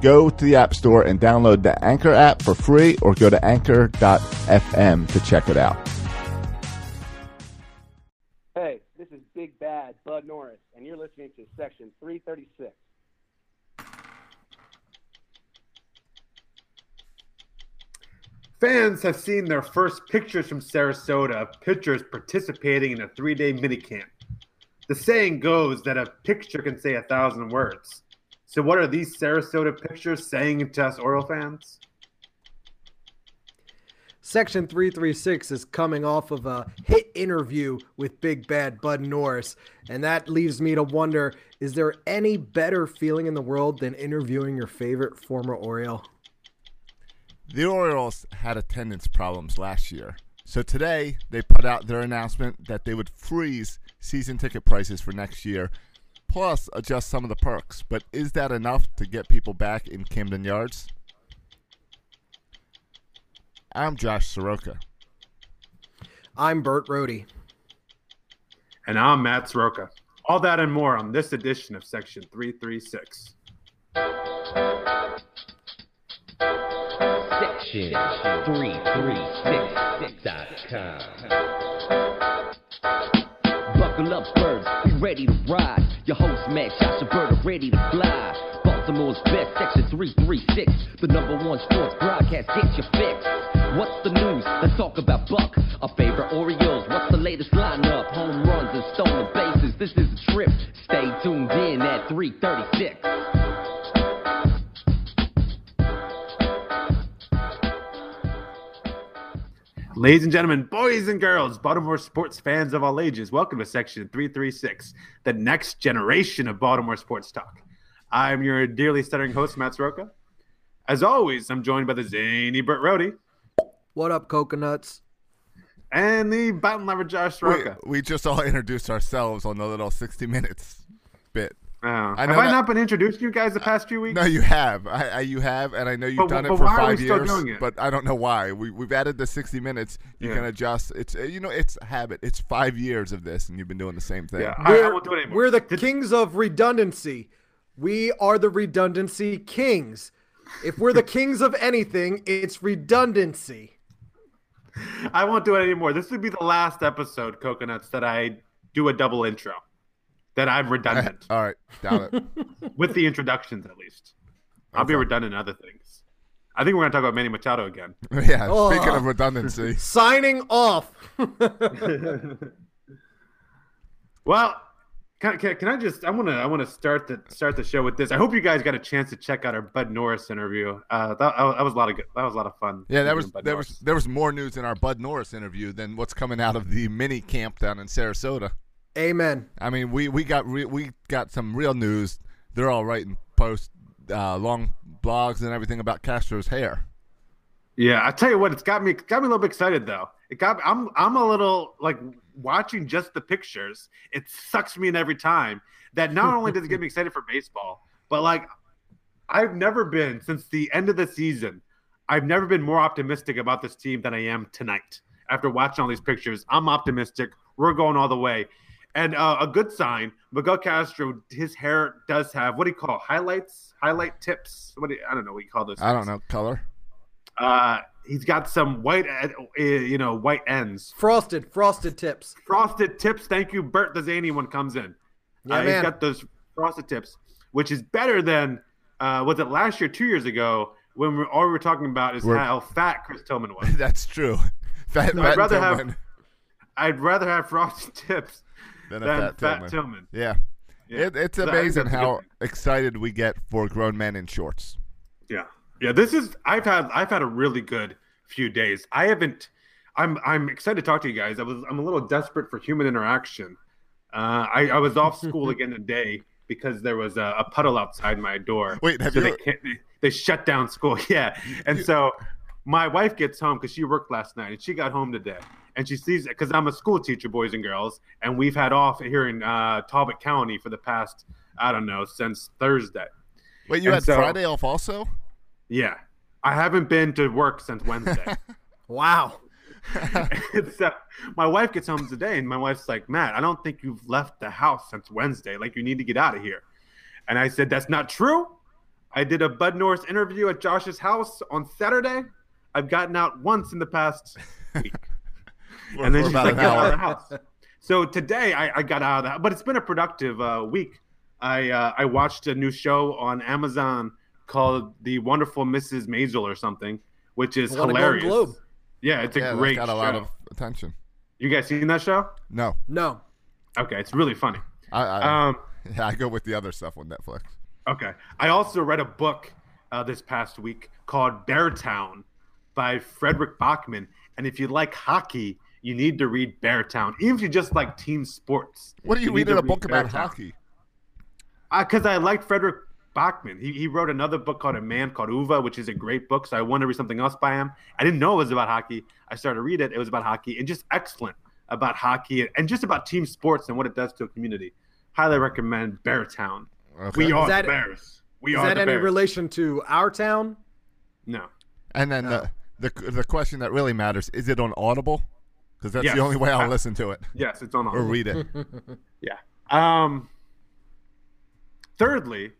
Go to the App Store and download the Anchor app for free or go to anchor.fm to check it out. Hey, this is Big Bad Bud Norris, and you're listening to Section 336. Fans have seen their first pictures from Sarasota of pitchers participating in a three day minicamp. The saying goes that a picture can say a thousand words. So, what are these Sarasota pictures saying to us Oriole fans? Section 336 is coming off of a hit interview with Big Bad Bud Norris. And that leaves me to wonder is there any better feeling in the world than interviewing your favorite former Oriole? The Orioles had attendance problems last year. So today they put out their announcement that they would freeze season ticket prices for next year, plus adjust some of the perks. But is that enough to get people back in Camden Yards? I'm Josh Soroka. I'm Bert Rohde. And I'm Matt Soroka. All that and more on this edition of Section 336. Section 336.com. Buckle up, birds, be ready to ride. Your host, Bert, are ready to fly. Baltimore's best, Section 336, the number one sports broadcast. Get your fix. What's the news? Let's talk about Buck, our favorite Orioles. What's the latest lineup? Home runs and stolen bases. This is a trip. Stay tuned in at 336. Ladies and gentlemen, boys and girls, Baltimore sports fans of all ages, welcome to Section 336, the next generation of Baltimore sports talk. I'm your dearly stuttering host, Matt Soroka. As always, I'm joined by the zany Bert Rohde What up, coconuts? and the Button Lover Josh We, Soroka. we just all introduced ourselves on the little 60 minutes bit. Oh, I have know I that- not been introducing you guys the past few weeks? No, you have. I, I, you have, and I know you've But- done but it for why are we five still years. doing it? But I don't know why. We we've added the sixty minutes. You Yeah. can adjust. It's uh, you know it's a habit. It's five years of this, and you've been doing the same thing. Yeah, I, I We're, won't do it anymore. we're the kings of redundancy. We are the redundancy kings. If we're the kings of anything, it's redundancy. I won't do it anymore. This would be the last episode, Coconuts, that I do a double intro. That I'm redundant All right, down it. with the introductions, at least. I'll be redundant in other things. I think we're going to talk about Manny Machado again. yeah. Oh. Speaking of redundancy, Signing off. Well, can, can, can I just? I want to. I want to start the start the show with this. I hope you guys got a chance to check out our Bud Norris interview. Uh, that, that was a lot of good. That was a lot of fun. yeah, there was Bud there Norris. was there was more news in our Bud Norris interview than what's coming out of the mini camp down in Sarasota. Amen. I mean, we we got re- we got some real news. They're all writing post uh, long blogs and everything about Castro's hair. Yeah, I tell you what, it's got me got me a little bit excited though. It got I'm I'm a little like watching just the pictures. It sucks me in every time. That not only does it get me excited for baseball, but like I've never been since the end of the season. I've never been more optimistic about this team than I am tonight. After watching all these pictures, I'm optimistic. We're going all the way. And uh, a good sign, Miguel Castro, his hair does have what do you call highlights, highlight tips? What do you, I don't know what you call those. I don't know color. Uh, he's got some white, uh, you know, white ends. Frosted, frosted tips. Frosted tips. Thank you, Bert the zany one comes in. Yeah, uh, he's man. got those frosted tips, which is better than uh, was it last year, two years ago, when we're, all we were talking about is We're- how fat Chris Tillman was. That's true. Fat, I'd Fat rather have- I'd rather have frosted tips than than Fat, fat, Tillman. Tillman. Yeah. Yeah. It, it's amazing how excited we get for grown men in shorts. Yeah, yeah. This is I've had I've had a really good few days. I haven't. I'm I'm excited to talk to you guys. I was I'm a little desperate for human interaction. Uh, I I was off school again today because there was a, a puddle outside my door. Wait, have so you- they, they, they shut down school. Yeah, and so my wife gets home because she worked last night and she got home today and she sees it because I'm a school teacher, boys and girls, and we've had off here in uh, Talbot County for the past I don't know since Thursday. Wait, you And had so- Friday off also? Yeah, I haven't been to work since Wednesday. Wow. So my wife gets home today, and my wife's like, "Matt, I don't think you've left the house since Wednesday. Like, you need to get out of here." And I said, "That's not true. I did a Bud Norris interview at Josh's house on Saturday. I've gotten out once in the past week." For- and then for she's about like, an "Get out of hour. the house." So today I, I got out of that, but it's been a productive uh, week. I uh, I watched a new show on Amazon called The Wonderful Mrs. Maisel or something, which is Won a hilarious. Globe. Yeah, it's a Yeah, great got a show. lot of attention. You guys seen that show? No, No. Okay, it's really funny. I I, Um, yeah, I go with the other stuff on Netflix. okay. I also read a book uh, this past week called Beartown by Fredrik Backman. And if you like hockey, you need to read Beartown. Even if you just like team sports. What are you, need reading to a book read about Beartown. hockey? Uh, because I liked Fredrik Backman. He, he wrote another book called A Man Called Ove, which is a great book. So I wanted to read something else by him. I didn't know it was about hockey. I started to read it. It was about hockey and just excellent about hockey and just about team sports and what it does to a community. Highly recommend Beartown. Okay. We are that- the Bears. We Is are that any Bears. relation to our town? No. And then the, the the question that really matters is it on Audible? Because that's Yes. the only way I'll Uh, listen to it Yes, it's on. or read it. Yeah. Um. Thirdly,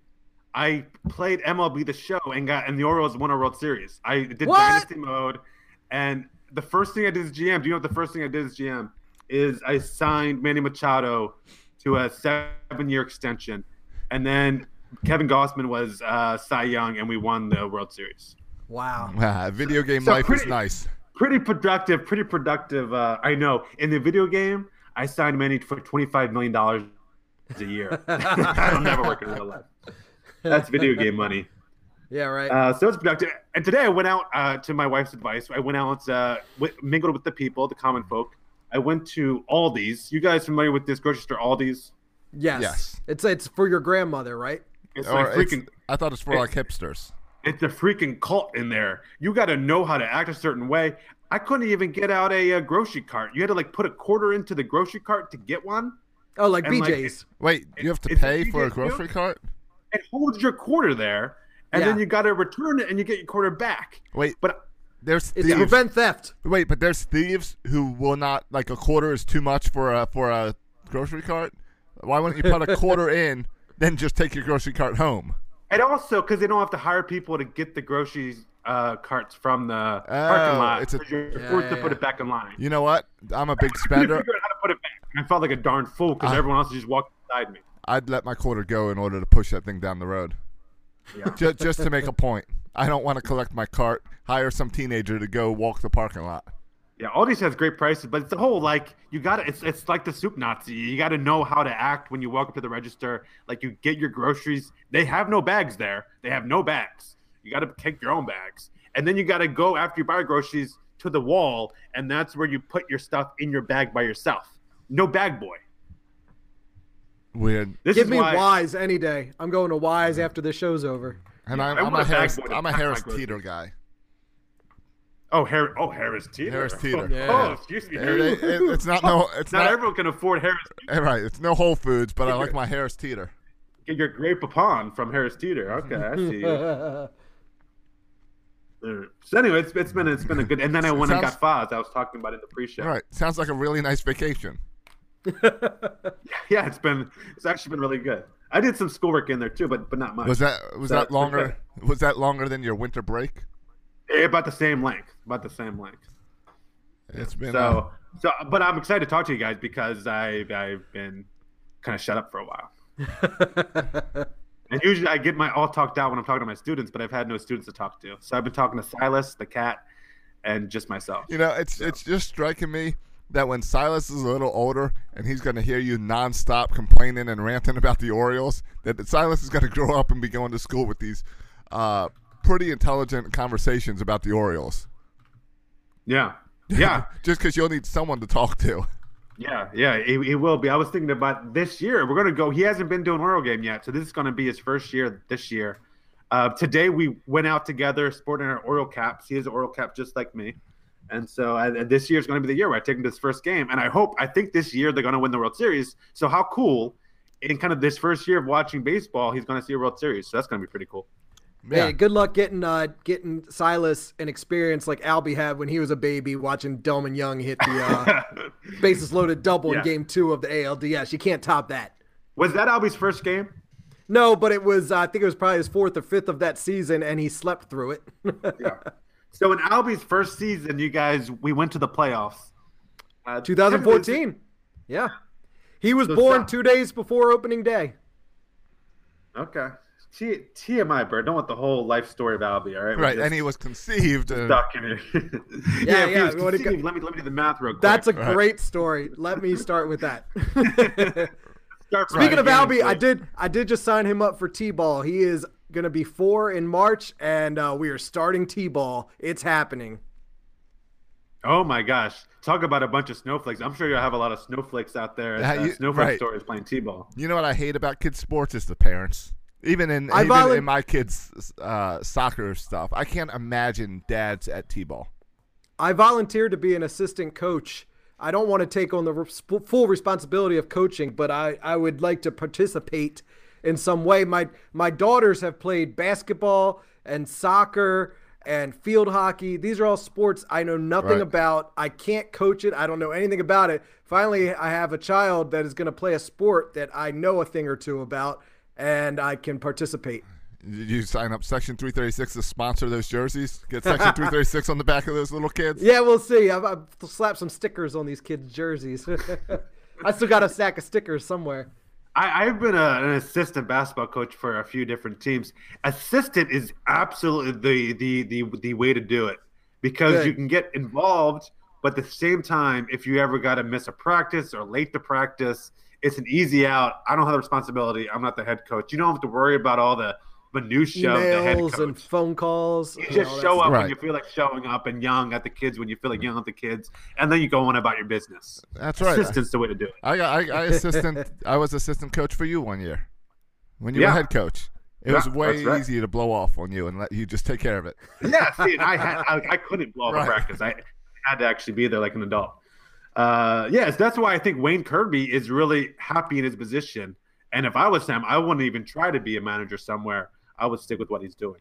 I played MLB the Show and got and the Orioles won a World Series. I did What? Dynasty mode, and the first thing I did as GM. Do you know what the first thing I did as GM is? I signed Manny Machado to a seven-year extension, and then Kevin Gausman was uh, Cy Young, and we won the World Series. Wow. Video game So life is pretty- nice. Pretty productive. Pretty productive. Uh, I know. In the video game, I signed Manny for twenty-five million dollars a year. I'll never work in real life. That's video game money. Yeah, right. Uh, so it's productive. And today I went out uh, to my wife's advice. I went out, uh, wi- mingled with the people, the common folk. I went to Aldi's. You guys familiar with this grocery store, Aldi's? yes. yes. It's it's for your grandmother, right? It's Or like it's- freaking. I thought it's for like hipsters. It's a freaking cult in there. You got to know how to act a certain way. I couldn't even get out a, uh grocery cart. You had to like put a quarter into the grocery cart to get one. Oh, like And, like, BJ's. Wait, you have to It's a pay for a DJ grocery cart? It holds your quarter there, and Yeah. then you got to return it and you get your quarter back. Wait, But there's it's to thieves. prevent theft. Wait, but there's thieves who will not like a quarter is too much for a for a grocery cart. Why wouldn't you put a quarter in, then just take your grocery cart home? And also, because they don't have to hire people to get the groceries uh, carts from the parking lot, it's a- 'cause you're Yeah, forced to yeah, put it back in line. You know what? I'm a big I spender. figure out how to put it back. I felt like a darn fool because everyone else just walked beside me. I'd let my quarter go in order to push that thing down the road. Yeah. Just, just to make a point. I don't want to collect my cart, hire some teenager to go walk the parking lot. Yeah, Aldi's has great prices, but it's the whole like you got to It's it's like the soup Nazi. You got to know how to act when you walk up to the register. Like you get your groceries. They have no bags there. They have no bags. You got to take your own bags, and then you got to go after you buy groceries to the wall, and that's where you put your stuff in your bag by yourself. No bag boy. Weird. This Give is me why, Weis any day. I'm going to Weis after the show's over. And Yeah, I'm, I I'm a a Harris. I'm a Harris. Teeter guy. Oh, Harris. Oh, Harris Teeter. Harris Teeter. Yeah. Oh, excuse me. It- Harris. it- it- it's not no. It's not, not. everyone can afford Harris. eh, right. It's no Whole Foods, but I like my Harris Teeter. Get your grape upon from Harris Teeter. Okay, I see. So anyway, it's, it's been it's been a good. And then I went and got Foz. I was talking about in the pre-show. All right. Sounds like a really nice vacation. Yeah, it's been it's actually been really good. I did some schoolwork in there too, but but not much. Was that was So that longer? Was that longer than your winter break? Eh, about the same length? About the same length. It's been. So so, but I'm excited to talk to you guys because I I've been kind of shut up for a while. And usually I get my all talked out when I'm talking to my students, but I've had no students to talk to. So I've been talking to Silas, the cat, and just myself. You know, it's it's just striking me that when Silas is a little older and he's going to hear you nonstop complaining and ranting about the Orioles, that Silas is going to grow up and be going to school with these uh, pretty intelligent conversations about the Orioles. Yeah. Yeah. just because you'll need someone to talk to. Yeah, yeah, he, he will be. I was thinking about this year. We're gonna go. He hasn't been to an Oriole game yet, so this is gonna be his first year this year. Uh, today we went out together sporting our Oriole caps. He has an Oriole cap just like me. And so uh, and this year is going to be the year where I take him to his first game. And I hope, I think this year they're going to win the World Series. So how cool in kind of this first year of watching baseball, he's going to see a World Series. So that's going to be pretty cool. Yeah. Hey, good luck getting uh getting Silas an experience like Albie had when he was a baby watching Delmon Young hit the uh, bases loaded double Yeah. in Game Two of the ALDS. You can't top that. Was that Albie's first game? No, but it was uh, I think it was probably his fourth or fifth of that season, and he slept through it. Yeah. So in Albie's first season, you guys, we went to the playoffs. Uh, 2014. Yeah, he was So born stop. two days before opening day. Okay. T- TMI, Bird. Don't want the whole life story of Albie, all right? We're Right, just and he was conceived. uh, stuck in it. Yeah, he yeah, was what it go- conceived, let me let me do the math real quick. That's a Right. great story. Let me start with that. Start Speaking the of beginning, Albie, I did I did just sign him up for T-ball. He is going to be four in March, and uh, we are starting T-ball. It's happening. Oh my gosh! Talk about a bunch of snowflakes. I'm sure you'll have a lot of snowflakes out there. Yeah, Uh, you- snowflake right. stories playing t-ball. You know what I hate about kids' sports is the parents. Even in I even volun- in my kids' uh, soccer stuff, I can't imagine dads at t-ball. I volunteered to be an assistant coach. I don't want to take on the full responsibility of coaching, but I, I would like to participate in some way. My my daughters have played basketball and soccer and field hockey. These are all sports I know nothing Right. about. I can't coach it. I don't know anything about it. Finally, I have a child that is going to play a sport that I know a thing or two about, and I can participate. Did you sign up Section 336 to sponsor those jerseys? Get Section 336 on the back of those little kids? Yeah, we'll see. I've, I've slapped some stickers on these kids' jerseys. I still got a stack of stickers somewhere. I, I've been a, an assistant basketball coach for a few different teams. Assistant is absolutely the the the, the way to do it because Good. you can get involved, but at the same time, if you ever got to miss a practice or late to practice, it's an easy out. I don't have the responsibility. I'm not the head coach. You don't have to worry about all the minutia of the head Emails coach. and phone calls. You just all that show up Right. when you feel like showing up and young at the kids when you feel like mm-hmm. young at the kids, and then you go on about your business. That's right. Assistant's the way to do it. I I, I assistant I was assistant coach for you one year when you Yeah. were head coach. It Yeah, was way that's right. easier to blow off on you and let you just take care of it. Yeah, see, and I had I, I couldn't blow off Right. a practice. I had to actually be there like an adult. Uh, yes, that's why I think Wayne Kirby is really happy in his position. And if I was Sam, I wouldn't even try to be a manager somewhere. I would stick with what he's doing.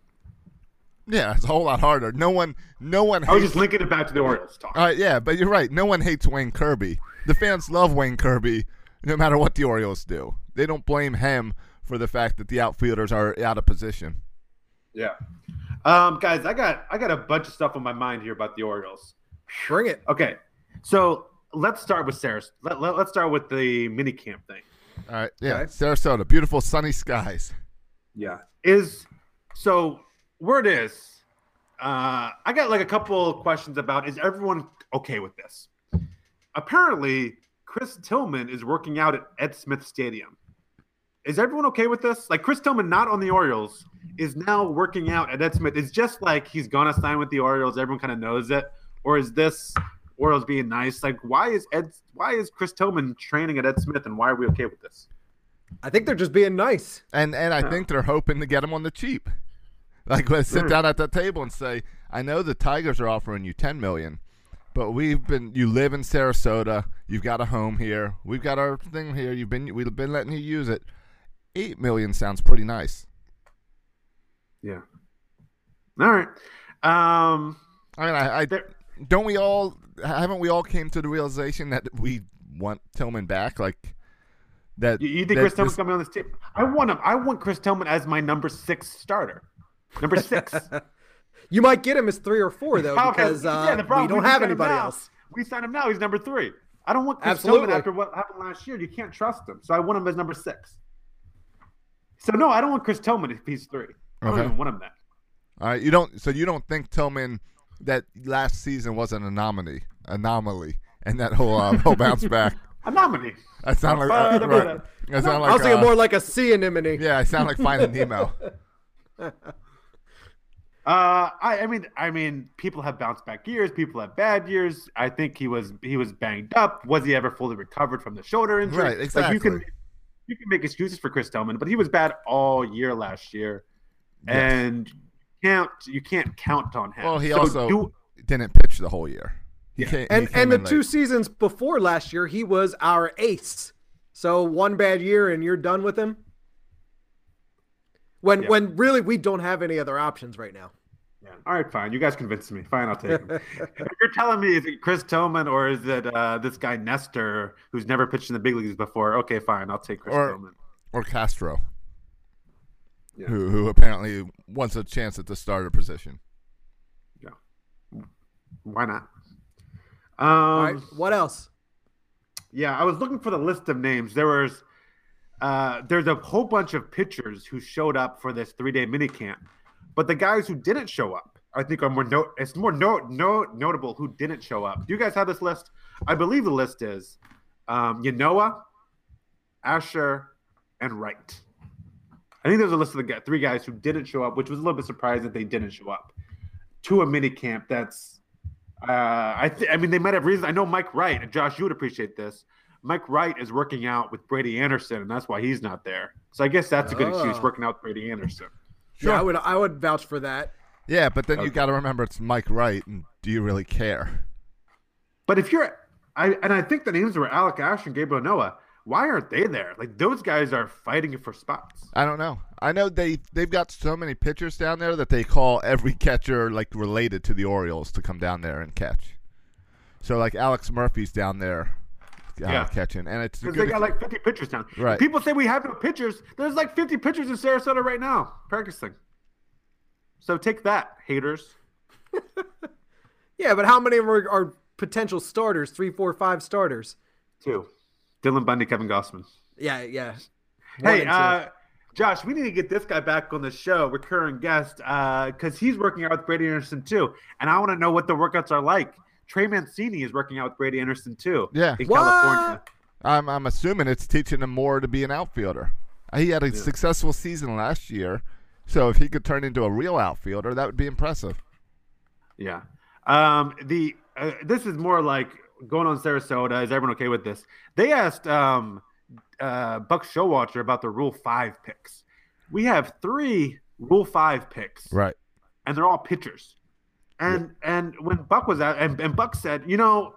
Yeah, it's a whole lot harder. No one no one I was just linking it back to the Orioles talk. All right, yeah, but you're right. No one hates Wayne Kirby. The fans love Wayne Kirby no matter what the Orioles do. They don't blame him for the fact that the outfielders are out of position. yeah, um, guys, I got I got a bunch of stuff on my mind here about the Orioles. Bring it. Okay, so let's start with Sarah. Let, let, us start with the mini camp thing. All right, yeah, Okay. Sarasota, beautiful sunny skies. Yeah. Is so word is uh I got like a couple questions about is everyone okay with this? Apparently, Chris Tillman is working out at Ed Smith Stadium. Is everyone okay with this? Like Chris Tillman, not on the Orioles, is now working out at Ed Smith. It's just like he's gonna sign with the Orioles. Everyone kind of knows it. Or is this Orioles being nice? Like, why is Ed? Why is Chris Tillman training at Ed Smith, and why are we okay with this? I think they're just being nice. And and I think they're hoping to get him on the cheap. Like let's sit down at the table and say, I know the Tigers are offering you ten million, but we've been you live in Sarasota, you've got a home here, we've got our thing here, you've been we've been letting you use it. Eight million sounds pretty nice. Yeah. All right. Um. I mean, I, I There- don't we all haven't we all came to the realization that we want Tillman back? Like that. You, you think that Chris Tillman's this- coming on this team? I want him. I want Chris Tillman as my number six starter. Number six. You might get him as three or four though, How- because uh, yeah, the problem, we don't just have anybody else. We signed him now. He's number three. I don't want Chris Absolutely. Tillman after what happened last year. You can't trust him. So I want him as number six. So no, I don't want Chris Tillman if he's three. I don't Okay. even want him that. All right, you don't. So you don't think Tillman that last season was an anomaly, anomaly, and that whole uh, whole bounce back. Anomaly. nominee. That sound like Uh, uh, right. That sound I like was thinking uh, more like a sea anemone. yeah. I sound like Finding Nemo. Uh, I, I mean, I mean, people have bounced back years. People have bad years. I think he was he was banged up. Was he ever fully recovered from the shoulder injury? Right, Like you can you can make excuses for Chris Tillman, but he was bad all year last year. Yes. and can't you can't count on him. Well, he So also do- didn't pitch the whole year. He Yeah. came- And came and the in two seasons before last year, he was our ace. So one bad year and you're done with him. When Yeah. when really we don't have any other options right now. Yeah. All right, fine. You guys convinced me. Fine, I'll take him. You're telling me is it Chris Tillman or is it uh, this guy Nestor who's never pitched in the big leagues before? Okay, fine. I'll take Chris Or- Tillman. or Castro, Yeah. who who apparently wants a chance at the starter position. Yeah, why not? Um, All right. What else? Yeah, I was looking for the list of names. There was uh, there's a whole bunch of pitchers who showed up for this three day mini camp, but the guys who didn't show up, I think, are more no. It's more no, no notable who didn't show up. Do you guys have this list? I believe the list is um, Ynoa, Asher, and Wright. I think there's a list of the guy, three guys who didn't show up, which was a little bit surprised that they didn't show up to a mini camp. That's uh, I th- I mean, they might have reasons. I know Mike Wright and Josh. You would appreciate this. Mike Wright is working out with Brady Anderson, and that's why he's not there. So I guess that's a good excuse Oh. working out with Brady Anderson. Sure. Yeah, I would I would vouch for that. Yeah, but then you got to remember it's Mike Wright, and do you really care? But if you're, I and I think the names were Alec Ash and Gabriel Noah. Why aren't they there? Like those guys are fighting for spots. I don't know. I know they they've got so many pitchers down there that they call every catcher like related to the Orioles to come down there and catch. So like Alex Murphy's down there uh, Yeah. catching, and it's Because they got like 50 pitchers down. Right. People say we have no pitchers. There's like 50 pitchers in Sarasota right now practicing. So take that, haters. Yeah, but how many of them are, are potential starters? Three, four, five starters. Two. Dylan Bundy, Kevin Gausman. Yeah, yeah. One Hey, uh, Josh, we need to get this guy back on the show, recurring guest, because he's working out with Brady Anderson too, and I want to know what the workouts are like. Trey Mancini is working out with Brady Anderson too. Yeah. in What? California. I'm I'm assuming it's teaching him more to be an outfielder. He had a successful season last year, so if he could turn into a real outfielder, that would be impressive. Yeah. Um, the uh, this is more like going on Sarasota. Is everyone okay with this? They asked um, uh, Buck Showalter about the Rule Five picks. We have three Rule Five picks. Right. and they're all pitchers. And and when Buck was out, and, and Buck said, you know,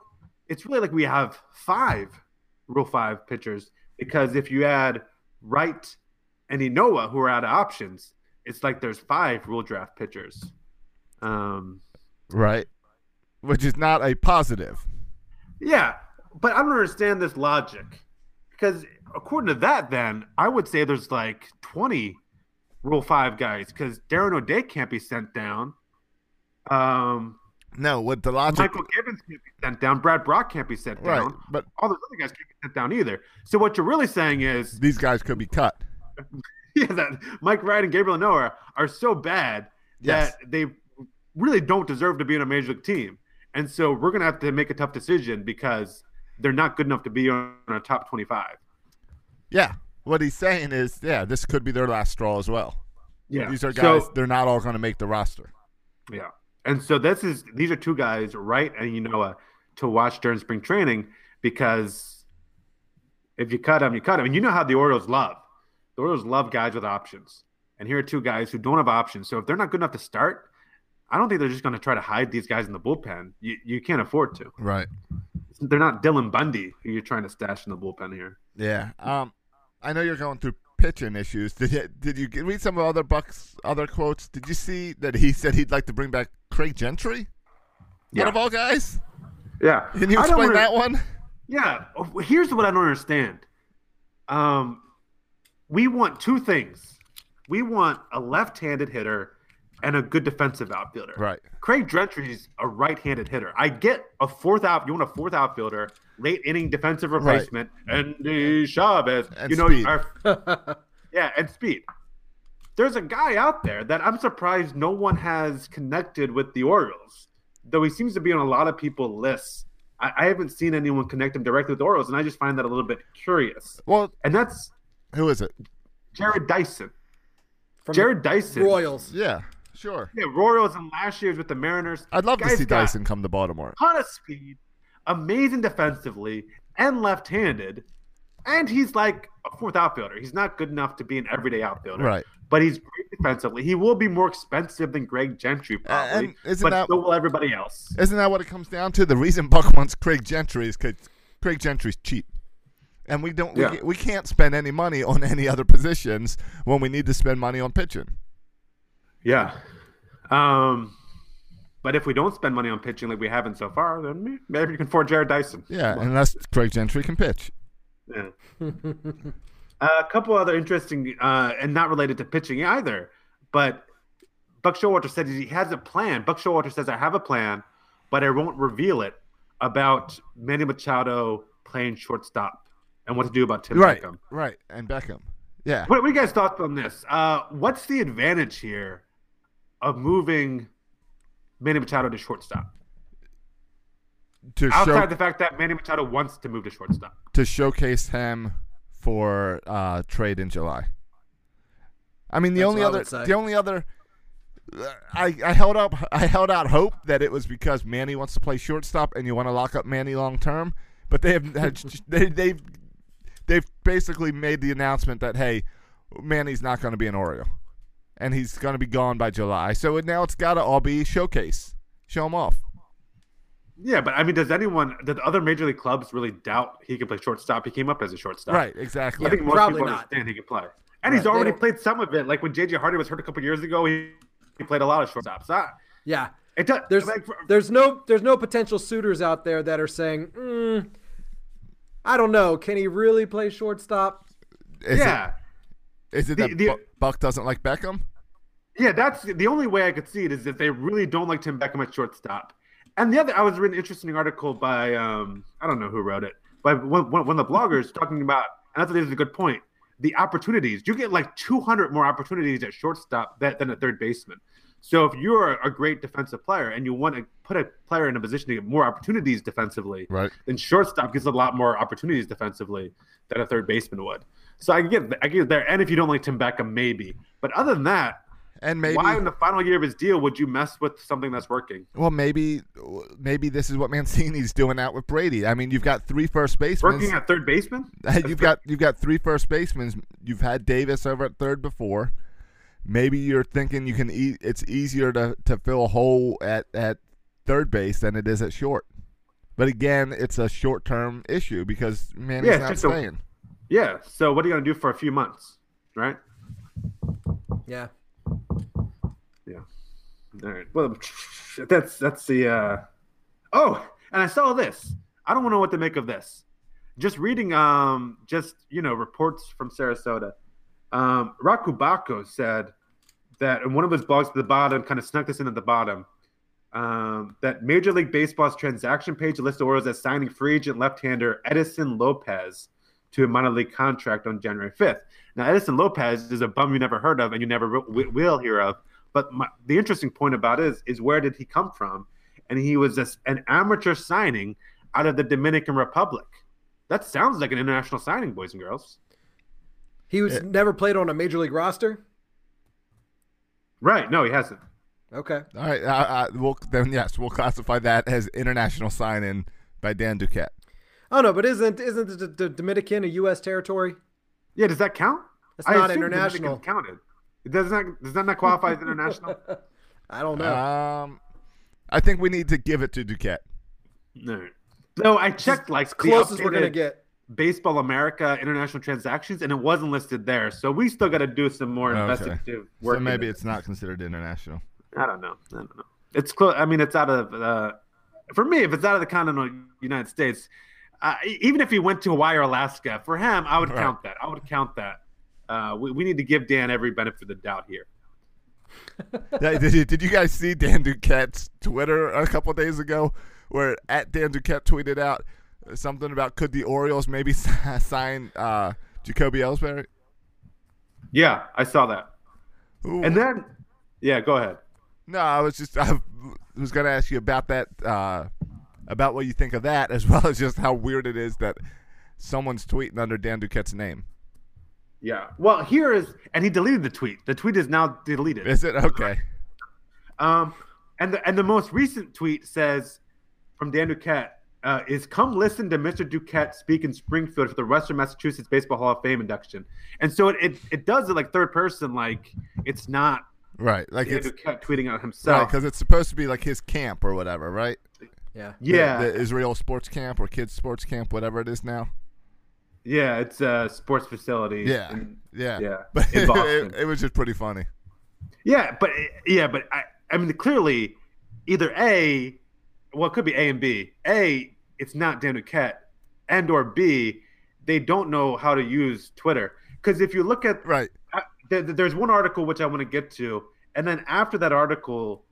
it's really like we have five Rule Five pitchers because if you add Wright and Ynoa, who are out of options, it's like there's five Rule Draft pitchers. Um, Right. Which is not a positive. Yeah, but I don't understand this logic because according to that, then I would say there's like 20 Rule Five guys because Darren O'Day can't be sent down. Um, No, what the logic Mychal Givens can't be sent down. Brad Brach can't be sent Right, down. but All those other guys can't be sent down either. So what you're really saying is, these guys could be cut. yeah, that Mike Wright and Gabriel Noah are so bad Yes. that they really don't deserve to be in a major league team. And so we're gonna have to make a tough decision because they're not good enough to be on a top 25. Yeah. What he's saying is, yeah, this could be their last straw as well. Yeah, These are guys, So, they're not all going to make the roster. yeah, and so this is these are two guys, right? and Ynoa, uh, to watch during spring training because if you cut them, you cut them, and you know how the Orioles love. The Orioles love guys with options, and here are two guys who don't have options. So if they're not good enough to start, I don't think they're just going to try to hide these guys in the bullpen. You you can't afford to. Right. They're not Dylan Bundy who you're trying to stash in the bullpen here. Yeah. Um, I know you're going through pitching issues. Did you, did you read some of other Bucks other quotes? Did you see that he said he'd like to bring back Craig Gentry? Yeah. Out of all guys, Yeah, can you explain that one? Yeah, here's what I don't understand. Um, we want two things. We want a left-handed hitter and a good defensive outfielder. Right. Craig Gentry's a right-handed hitter. I get a fourth out. You want a fourth outfielder, late inning defensive replacement, and the Chavez. And you know, speed. our- yeah, and speed. There's a guy out there that I'm surprised no one has connected with the Orioles, though he seems to be on a lot of people's lists. I, I haven't seen anyone connect him directly with the Orioles, and I just find that a little bit curious. Well, And that's who is it? Jarrod Dyson. From Jarrod Dyson. Royals. Yeah, sure. Yeah, Royals in last year's with the Mariners. I'd love to see Dyson come to Baltimore. ton of speed, amazing defensively, and left-handed. And he's like a fourth outfielder. He's not good enough to be an everyday outfielder. Right. but he's great defensively. He will be more expensive than Greg Gentry, probably, and isn't but that- so will everybody else. Isn't that what it comes down to? The reason Buck wants Craig Gentry is because Craig Gentry's cheap, and we don't. Yeah. We, we can't spend any money on any other positions when we need to spend money on pitching. Yeah. Um, but if we don't spend money on pitching like we haven't so far, then maybe you can afford Jarrod Dyson. Yeah, unless Craig Gentry can pitch. Yeah. a couple other interesting, uh, and not related to pitching either, but Buck Showalter said he has a plan. Buck Showalter says, I have a plan, but I won't reveal it about Manny Machado playing shortstop and what to do about Tim Right, Beckham. right, and Beckham. Yeah, What, what are you guys' thoughts on this? Uh, what's the advantage here of moving Manny Machado to shortstop? to Outside show, the fact that Manny Machado wants to move to shortstop. to showcase him for uh, trade in July. I mean, the That's only other, the only other, I, I held up, I held out hope that it was because Manny wants to play shortstop and you want to lock up Manny long term. But they have, they, they've, they've basically made the announcement that hey, Manny's not going to be an Oriole, and he's going to be gone by July. So it, now it's got to all be showcase, show him off. Yeah, but I mean, does anyone, did other major league clubs really doubt he can play shortstop? He came up as a shortstop. Right, exactly. I think most probably people not. understand he can play. And he's Right, they already played some of it. Like when JJ Hardy was hurt a couple years ago, he, he played a lot of shortstops. I, Yeah. it does, There's like, for- there's no there's no potential suitors out there that are saying, mm, I don't know, can he really play shortstop? Is yeah. it, is it The- that the- Bu- Buck doesn't like Beckham? Yeah, that's the only way I could see it is if they really don't like Tim Beckham at shortstop. And the other, I was reading an interesting article by um, I don't know who wrote it, but one, one, one of the bloggers talking about, and I thought this is a good point. The opportunities you get like 200 more opportunities at shortstop than, than at third baseman. So if you're a great defensive player and you want to put a player in a position to get more opportunities defensively, Right. then shortstop gets a lot more opportunities defensively than a third baseman would. So I get I get there. And if you don't like Tim Beckham, maybe. But other than that, And maybe why in the final year of his deal would you mess with something that's working? Well, maybe maybe this is what Mancini's doing out with Brady. I mean, you've got three first basemen. Working at third baseman? you've got you've got three first basemen. You've had Davis over at third before. Maybe you're thinking you can eat. it's easier to, to fill a hole at, at third base than it is at short. But again, it's a short term issue because Manny's Yeah, not staying. Yeah. So what are you gonna do for a few months? Right? Yeah. Yeah. All right. Well that's that's the uh oh, and I saw this. I don't know what to make of this. Just reading um just you know reports from Sarasota. Um Roch Kubatko said that in one of his blogs at the bottom, kind of snuck this in at the bottom. Um, that Major League Baseball's transaction page lists the Orioles as signing free agent left-hander Edison Lopez to a minor league contract on January 5th. Now, Edison Lopez is a bum you never heard of and you never w- will hear of. But my, the interesting point about it is, is where did he come from? And he was a, an amateur signing out of the Dominican Republic. That sounds like an international signing, boys and girls. He was never played on a major league roster. Right? No, he hasn't. Okay. All right, uh, uh, we'll, then yes, we'll classify that as international sign in by Dan Duquette. Oh no, but isn't isn't the, the Dominican a U.S. territory? Yeah, does that count? That's I not international. Dominican Counted. It does not. Does that not qualify as international? I don't know. Um, I think we need to give it to Duquette. no. No, I checked like the Closest we're gonna get. Baseball America international transactions, and it wasn't listed there. So we still got to do some more Okay. investigative work. So maybe into it's not considered international. I don't know. I don't know. It's close. I mean, it's out of uh, for me. If it's out of the continental United States, uh, even if he went to Hawaii or Alaska, for him, I would Right. count that. I would count that. Uh, we, we need to give Dan every benefit of the doubt here. Did, you, did you guys see Dan Duquette's Twitter a couple days ago, where at Dan Duquette tweeted out something about could the Orioles maybe sign uh, Jacoby Ellsbury? Yeah, I saw that. Ooh. And then, yeah, go ahead. No, I was just I was going to ask you about that, uh, about what you think of that, as well as just how weird it is that someone's tweeting under Dan Duquette's name. Yeah. Well, here is, and he deleted the tweet. The tweet is now deleted. Is it okay? Um, and the and the most recent tweet says from Dan Duquette, uh, is come listen to Mr. Duquette speak in Springfield for the Western Massachusetts Baseball Hall of Fame induction. And so it, it, it does it like third person, like it's not Right. Like Dan it's Duquette tweeting out himself. because it's supposed to be like his camp or whatever, right? Yeah. Yeah, The, Israel sports camp or kids sports camp, whatever it is now. yeah, it's a sports facility. Yeah. in- Yeah. yeah, But in it, it was just pretty funny. Yeah, but yeah, but I, I mean, clearly, either A, well, it could be A and B. A, it's not Dan Duquette, and or B, they don't know how to use Twitter. Because if you look at, Right. I- there, there's one article which I want to get to, and then after that article,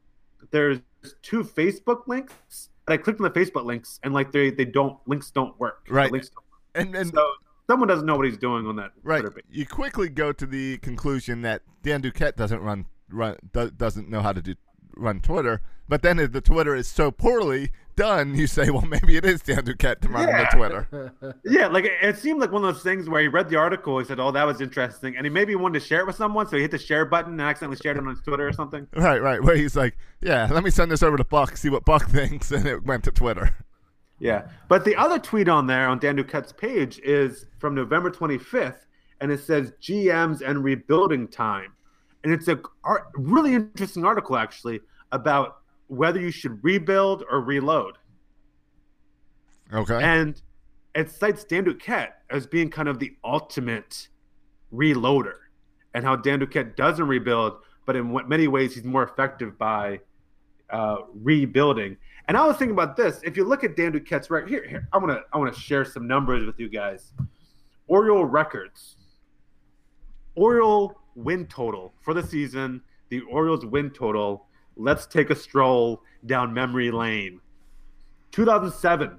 there's two Facebook links. And I clicked on the Facebook links, and like they they don't links don't work. The Right. links don't And work. and so someone doesn't know what he's doing on that right, you quickly go to the conclusion that Dan Duquette doesn't run run do, doesn't know how to do run Twitter. But then the Twitter is so poorly done, you say, well, maybe it is Dan Duquette to run Yeah. the Twitter. Yeah, like it, seemed like one of those things where he read the article, he said, "Oh, that was interesting," and he maybe wanted to share it with someone, so he hit the share button and accidentally shared it on his Twitter or something. Right, right. Where he's like, yeah, let me send this over to Buck, see what Buck thinks, and it went to Twitter. Yeah, but the other tweet on there on Dan Duquette's page is from November 25th, and it says GMs and rebuilding time, and it's a really interesting article actually about whether you should rebuild or reload. Okay. And it cites Dan Duquette as being kind of the ultimate reloader and how Dan Duquette doesn't rebuild, but in many ways he's more effective by uh, rebuilding. And I was thinking about this. If you look at Dan Duquette's record, here, here I want to I want to share some numbers with you guys. Oriole records. Oriole win total for the season. The Orioles win total. Let's take a stroll down memory lane. 2007,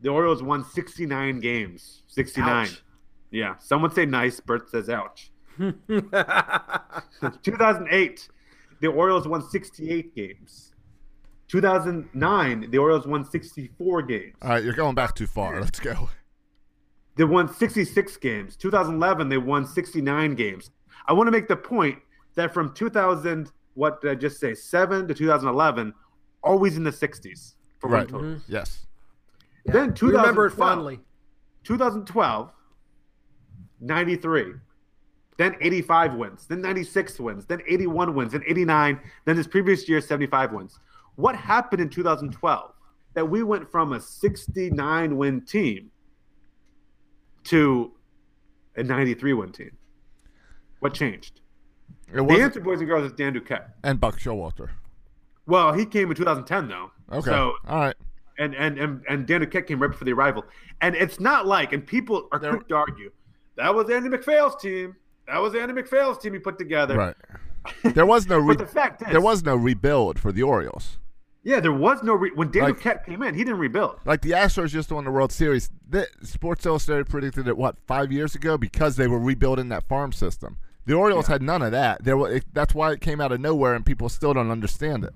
the Orioles won 69 games. 69. Ouch. Yeah. Someone say nice. Bert says ouch. 2008, the Orioles won 68 games. 2009, the Orioles won 64 games. All right, you're going back too far. Let's go. They won 66 games. 2011, they won 69 games. I want to make the point that from 2000, what did I just say, 7 to 2011, always in the 60s for Right. win totals. Mm-hmm. Yes. Then We remember it 2012. fondly. 2012, 93. Then 85 wins. Then 96 wins. Then 81 wins. Then 89. Then this previous year, 75 wins. What happened in 2012 that we went from a 69 win team to a 93 win team? What changed? The answer, boys and girls, is Dan Duquette. and Buck Showalter. Well, he came in 2010, though. Okay. So All right. and and and, and Dan Duquette came right before the arrival. And it's not like, and people are There- quick to argue, that was Andy MacPhail's team. That was Andy MacPhail's team he put together. Right. There was no re- But the fact is, there was no rebuild for the Orioles. yeah, there was no re- when Dan Like- Duquette came in, he didn't rebuild. Like the Astros just won the World Series. The, Sports Illustrated predicted it what five years ago because they were rebuilding that farm system. The Orioles had none of that. There, it, that's why it came out of nowhere, and people still don't understand it.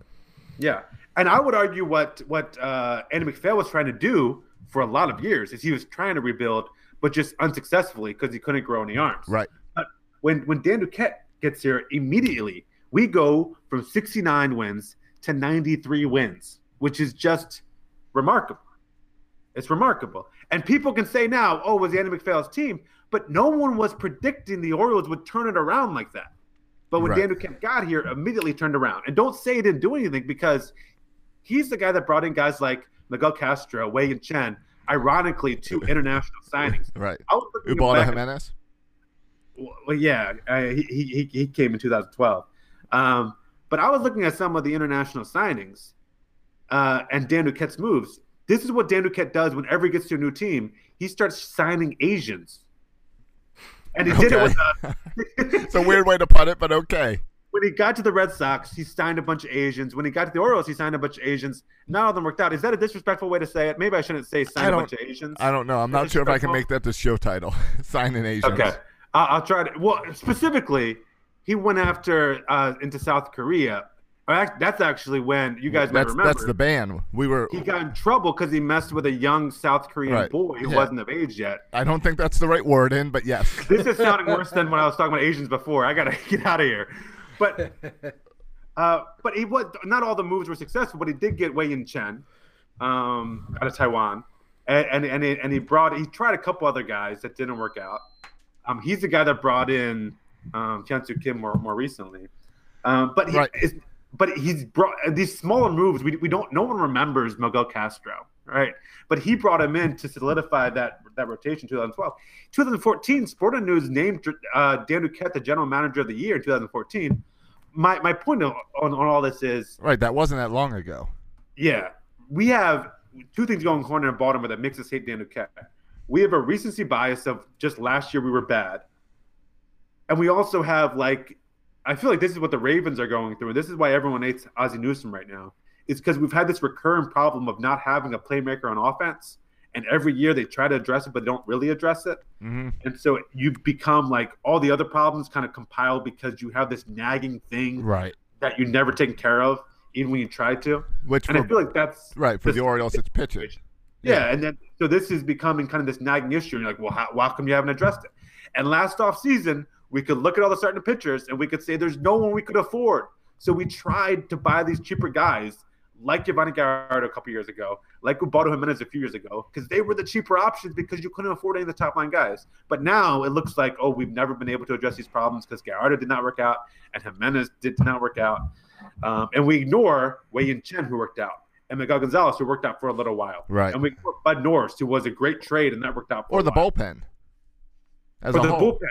Yeah, and I would argue what what uh, Andy MacPhail was trying to do for a lot of years is he was trying to rebuild, but just unsuccessfully because he couldn't grow any arms. Right. But when when Dan Duquette gets here, immediately we go from 69 wins to 93 wins, which is just remarkable. It's remarkable. And people can say now, oh, it was Andy McPhail's team, but no one was predicting the Orioles would turn it around like that. But when Right. Dan Duquette got here, immediately turned around. And don't say he didn't do anything because he's the guy that brought in guys like Miguel Castro, Wei Yin Chen, ironically, two international signings. Right. I Ubaldo Jimenez. well, yeah, uh, he, he he came in 2012. Um, but I was looking at some of the international signings uh, and Dan Duquette's moves. This is what Dan Duquette does whenever he gets to a new team. He starts signing Asians, and he did it with. Uh, It's a weird way to put it, but okay. when he got to the Red Sox, he signed a bunch of Asians. When he got to the Orioles, he signed a bunch of Asians. None of them worked out. Is that a disrespectful way to say it? Maybe I shouldn't say sign a bunch of Asians. I don't know. I'm not sure if I can make that the show title. Sign in Asians. Okay, I'll, I'll try to. Well, specifically, he went after uh, into South Korea. Act- That's actually when you guys That's remember. that's the ban. We were. he got in trouble because he messed with a young South Korean Right. boy who Yeah. wasn't of age yet. I don't think that's the right word in, but yes. This is sounding worse than when I was talking about Asians before. I gotta get out of here. But uh, but he was not all the moves were successful, but he did get Wei Yin Chen. um, out of Taiwan, and and and he, and he brought he tried a couple other guys that didn't work out. Um, he's the guy that brought in um, Hyun Soo Kim more more recently, um, but he, Right. But he's brought these smaller moves. We, we don't no one remembers Miguel Castro, right? But he brought him in to solidify that that rotation. 2012, 2014, Sporting News named uh, Dan Duquette the general manager of the year in 2014. My my point on, on all this is Right, that wasn't that long ago. yeah, we have two things going on in Baltimore that makes us hate Dan Duquette. We have a recency bias of just last year we were bad, and we also have like, I feel like this is what the Ravens are going through, and this is why everyone hates Ozzie Newsome right now. It's because we've had this recurrent problem of not having a playmaker on offense, and every year they try to address it, but they don't really address it. hmm And so you become like all the other problems kind of compile because you have this nagging thing Right. that you never taken care of, even when you try to. Which And I feel like that's right for the Orioles, it's pitching. yeah, and then so this is becoming kind of this nagging issue. And you're like, well, how, why come you haven't addressed it? And last off season, we could look at all the starting pitchers and we could say there's no one we could afford. So we tried to buy these cheaper guys, like Giovanni Gallardo a couple years ago, like Ubaldo Jimenez a few years ago, because they were the cheaper options because you couldn't afford any of the top line guys. But now it looks like, oh, we've never been able to address these problems because Gallardo did not work out and Jimenez did not work out. Um, and we ignore Wei Yin Chen, who worked out, and Miguel Gonzalez, who worked out for a little while. Right. And we ignore Bud Norris, who was a great trade, and that worked out for Or a the while. bullpen. As For a the whole. bullpen,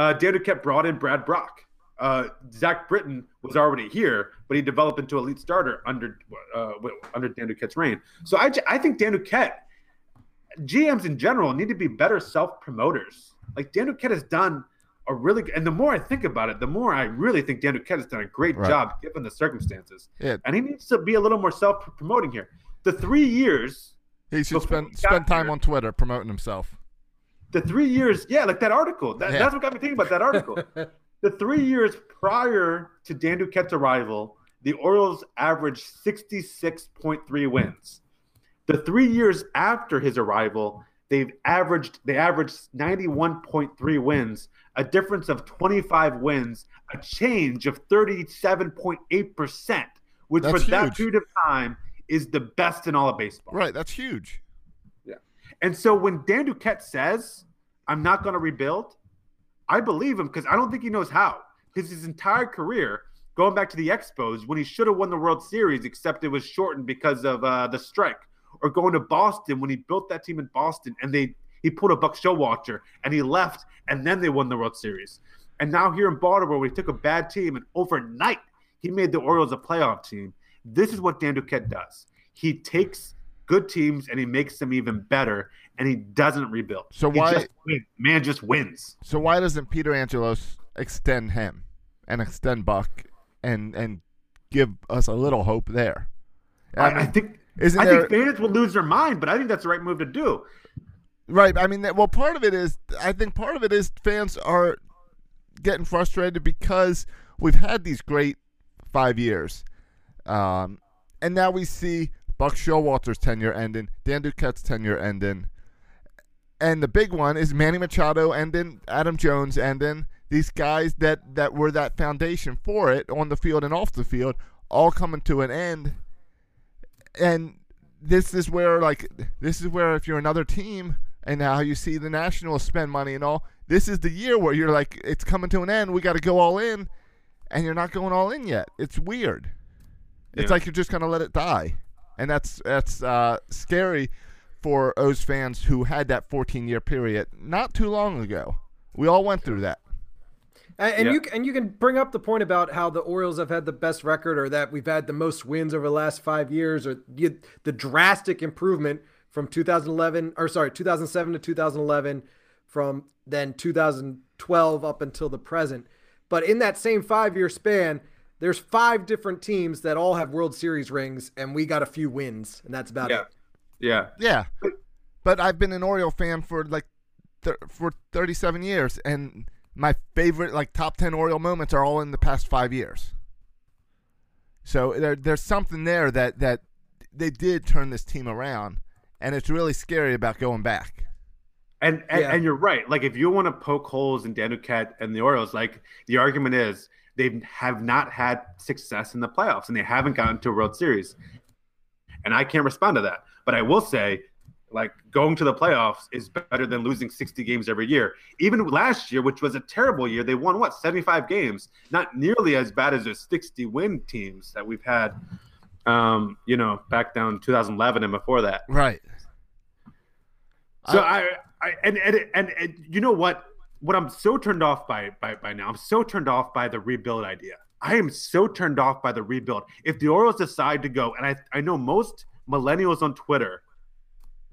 uh, Dan Duquette brought in Brad Brach. Uh, Zach Britton was already here, but he developed into elite starter under uh, under Dan Duquette's reign. So I, I think Dan Duquette, GMs in general, need to be better self promoters. Like Dan Duquette has done a really, and the more I think about it, the more I really think Dan Duquette has done a great Right. job given the circumstances. Yeah. And he needs to be a little more self promoting here. The three years He should spend he spend time here- on Twitter promoting himself. The three years, yeah, like that article. That, Yeah. That's what got me thinking about that article. the three years prior to Dan Duquette's arrival, the Orioles averaged 66.3 wins. The three years after his arrival, they've averaged they averaged 91.3 wins, a difference of 25 wins, a change of 37.8%, which That's for that period of time is the best in all of baseball. Right, that's huge. And so when Dan Duquette says, I'm not going to rebuild, I believe him because I don't think he knows how. Because his entire career, going back to the Expos, when he should have won the World Series, except it was shortened because of uh, the strike, or going to Boston when he built that team in Boston and they he pulled a Buck Showalter and he left and then they won the World Series. And now here in Baltimore, he took a bad team and overnight he made the Orioles a playoff team. This is what Dan Duquette does. He takes good teams and he makes them even better, and he doesn't rebuild. So He why- just man just wins? So why doesn't Peter Angelos extend him and extend Buck and and give us a little hope there? I, I think isn't I there think fans will lose their mind, but I think that's the right move to do. right? I mean, well, part of it is I think part of it is fans are getting frustrated because we've had these great five years, um, and now we see Buck Showalter's tenure ending, Dan Duquette's tenure ending, and the big one is Manny Machado ending, Adam Jones ending. These guys that that were that foundation for it on the field and off the field, all coming to an end, and this is where like this is where if you're another team and how you see the Nationals spend money and all, this is the year where you're like it's coming to an end. We got to go all in, and you're not going all in yet. It's weird. It's Yeah. like you're just gonna let it die, and that's that's uh, scary for O's fans who had that 14 year period not too long ago. We all went through that. And, and Yeah. you and you can bring up the point about how the Orioles have had the best record, or that we've had the most wins over the last five years, or the, the drastic improvement from 2011, or sorry, 2007 to 2011, from then 2012 up until the present. But in that same five-year span, there's five different teams that all have World Series rings, and we got a few wins, and that's about Yeah, it. yeah. Yeah, but I've been an Oriole fan for like th- for 37 years, and my favorite like top 10 Oriole moments are all in the past five years. So there, there's something there that that they did turn this team around, and it's really scary about going back. And and, Yeah. and you're right. Like if you want to poke holes in Dan Duquette and the Orioles, like the argument is they have not had success in the playoffs and they haven't gotten to a World Series. and I can't respond to that. But I will say, like going to the playoffs is better than losing 60 games every year. Even last year, which was a terrible year, they won what 75 games, not nearly as bad as the 60 win teams that we've had. Um, you know, back down 2011 and before that. Right. So I, I and, and and and you know what? What I'm so turned off by by by now, I'm so turned off by the rebuild idea. I am so turned off by the rebuild. If the Orioles decide to go, and I I know most millennials on Twitter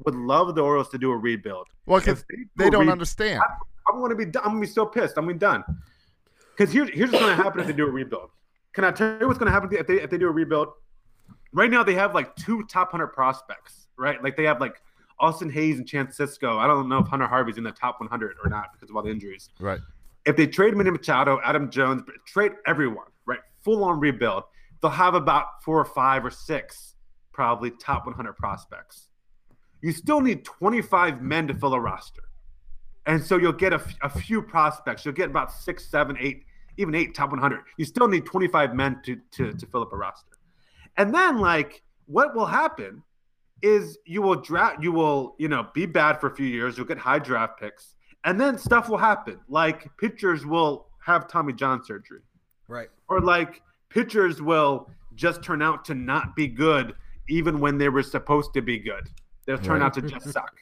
would love the Orioles to do a rebuild. Well, because If do they don't re- understand. I, am going to be done. I'm going to be so pissed. I'm going to be done. Because here's here's what's going to happen if they do a rebuild. Can I tell you what's going to happen if they if they do a rebuild? Right now they have like two top hundred prospects. Right, like they have like Austin Hays and Chance Sisco. I don't know if Hunter Harvey's in the top 100 or not because of all the injuries. Right. If they trade Manny Machado, Adam Jones, trade everyone, right? Full on rebuild. They'll have about four or five or six probably top 100 prospects. You still need 25 men to fill a roster. And so you'll get a, f- a few prospects. You'll get about six, seven, eight, even eight top 100. You still need 25 men to, to, to fill up a roster. And then, like, what will happen is you will draft, you will, you know, be bad for a few years. You'll get high draft picks. And then stuff will happen. Like, pitchers will have Tommy John surgery Right. or like pitchers will just turn out to not be good even when they were supposed to be good. They'll turn Right. out to just suck.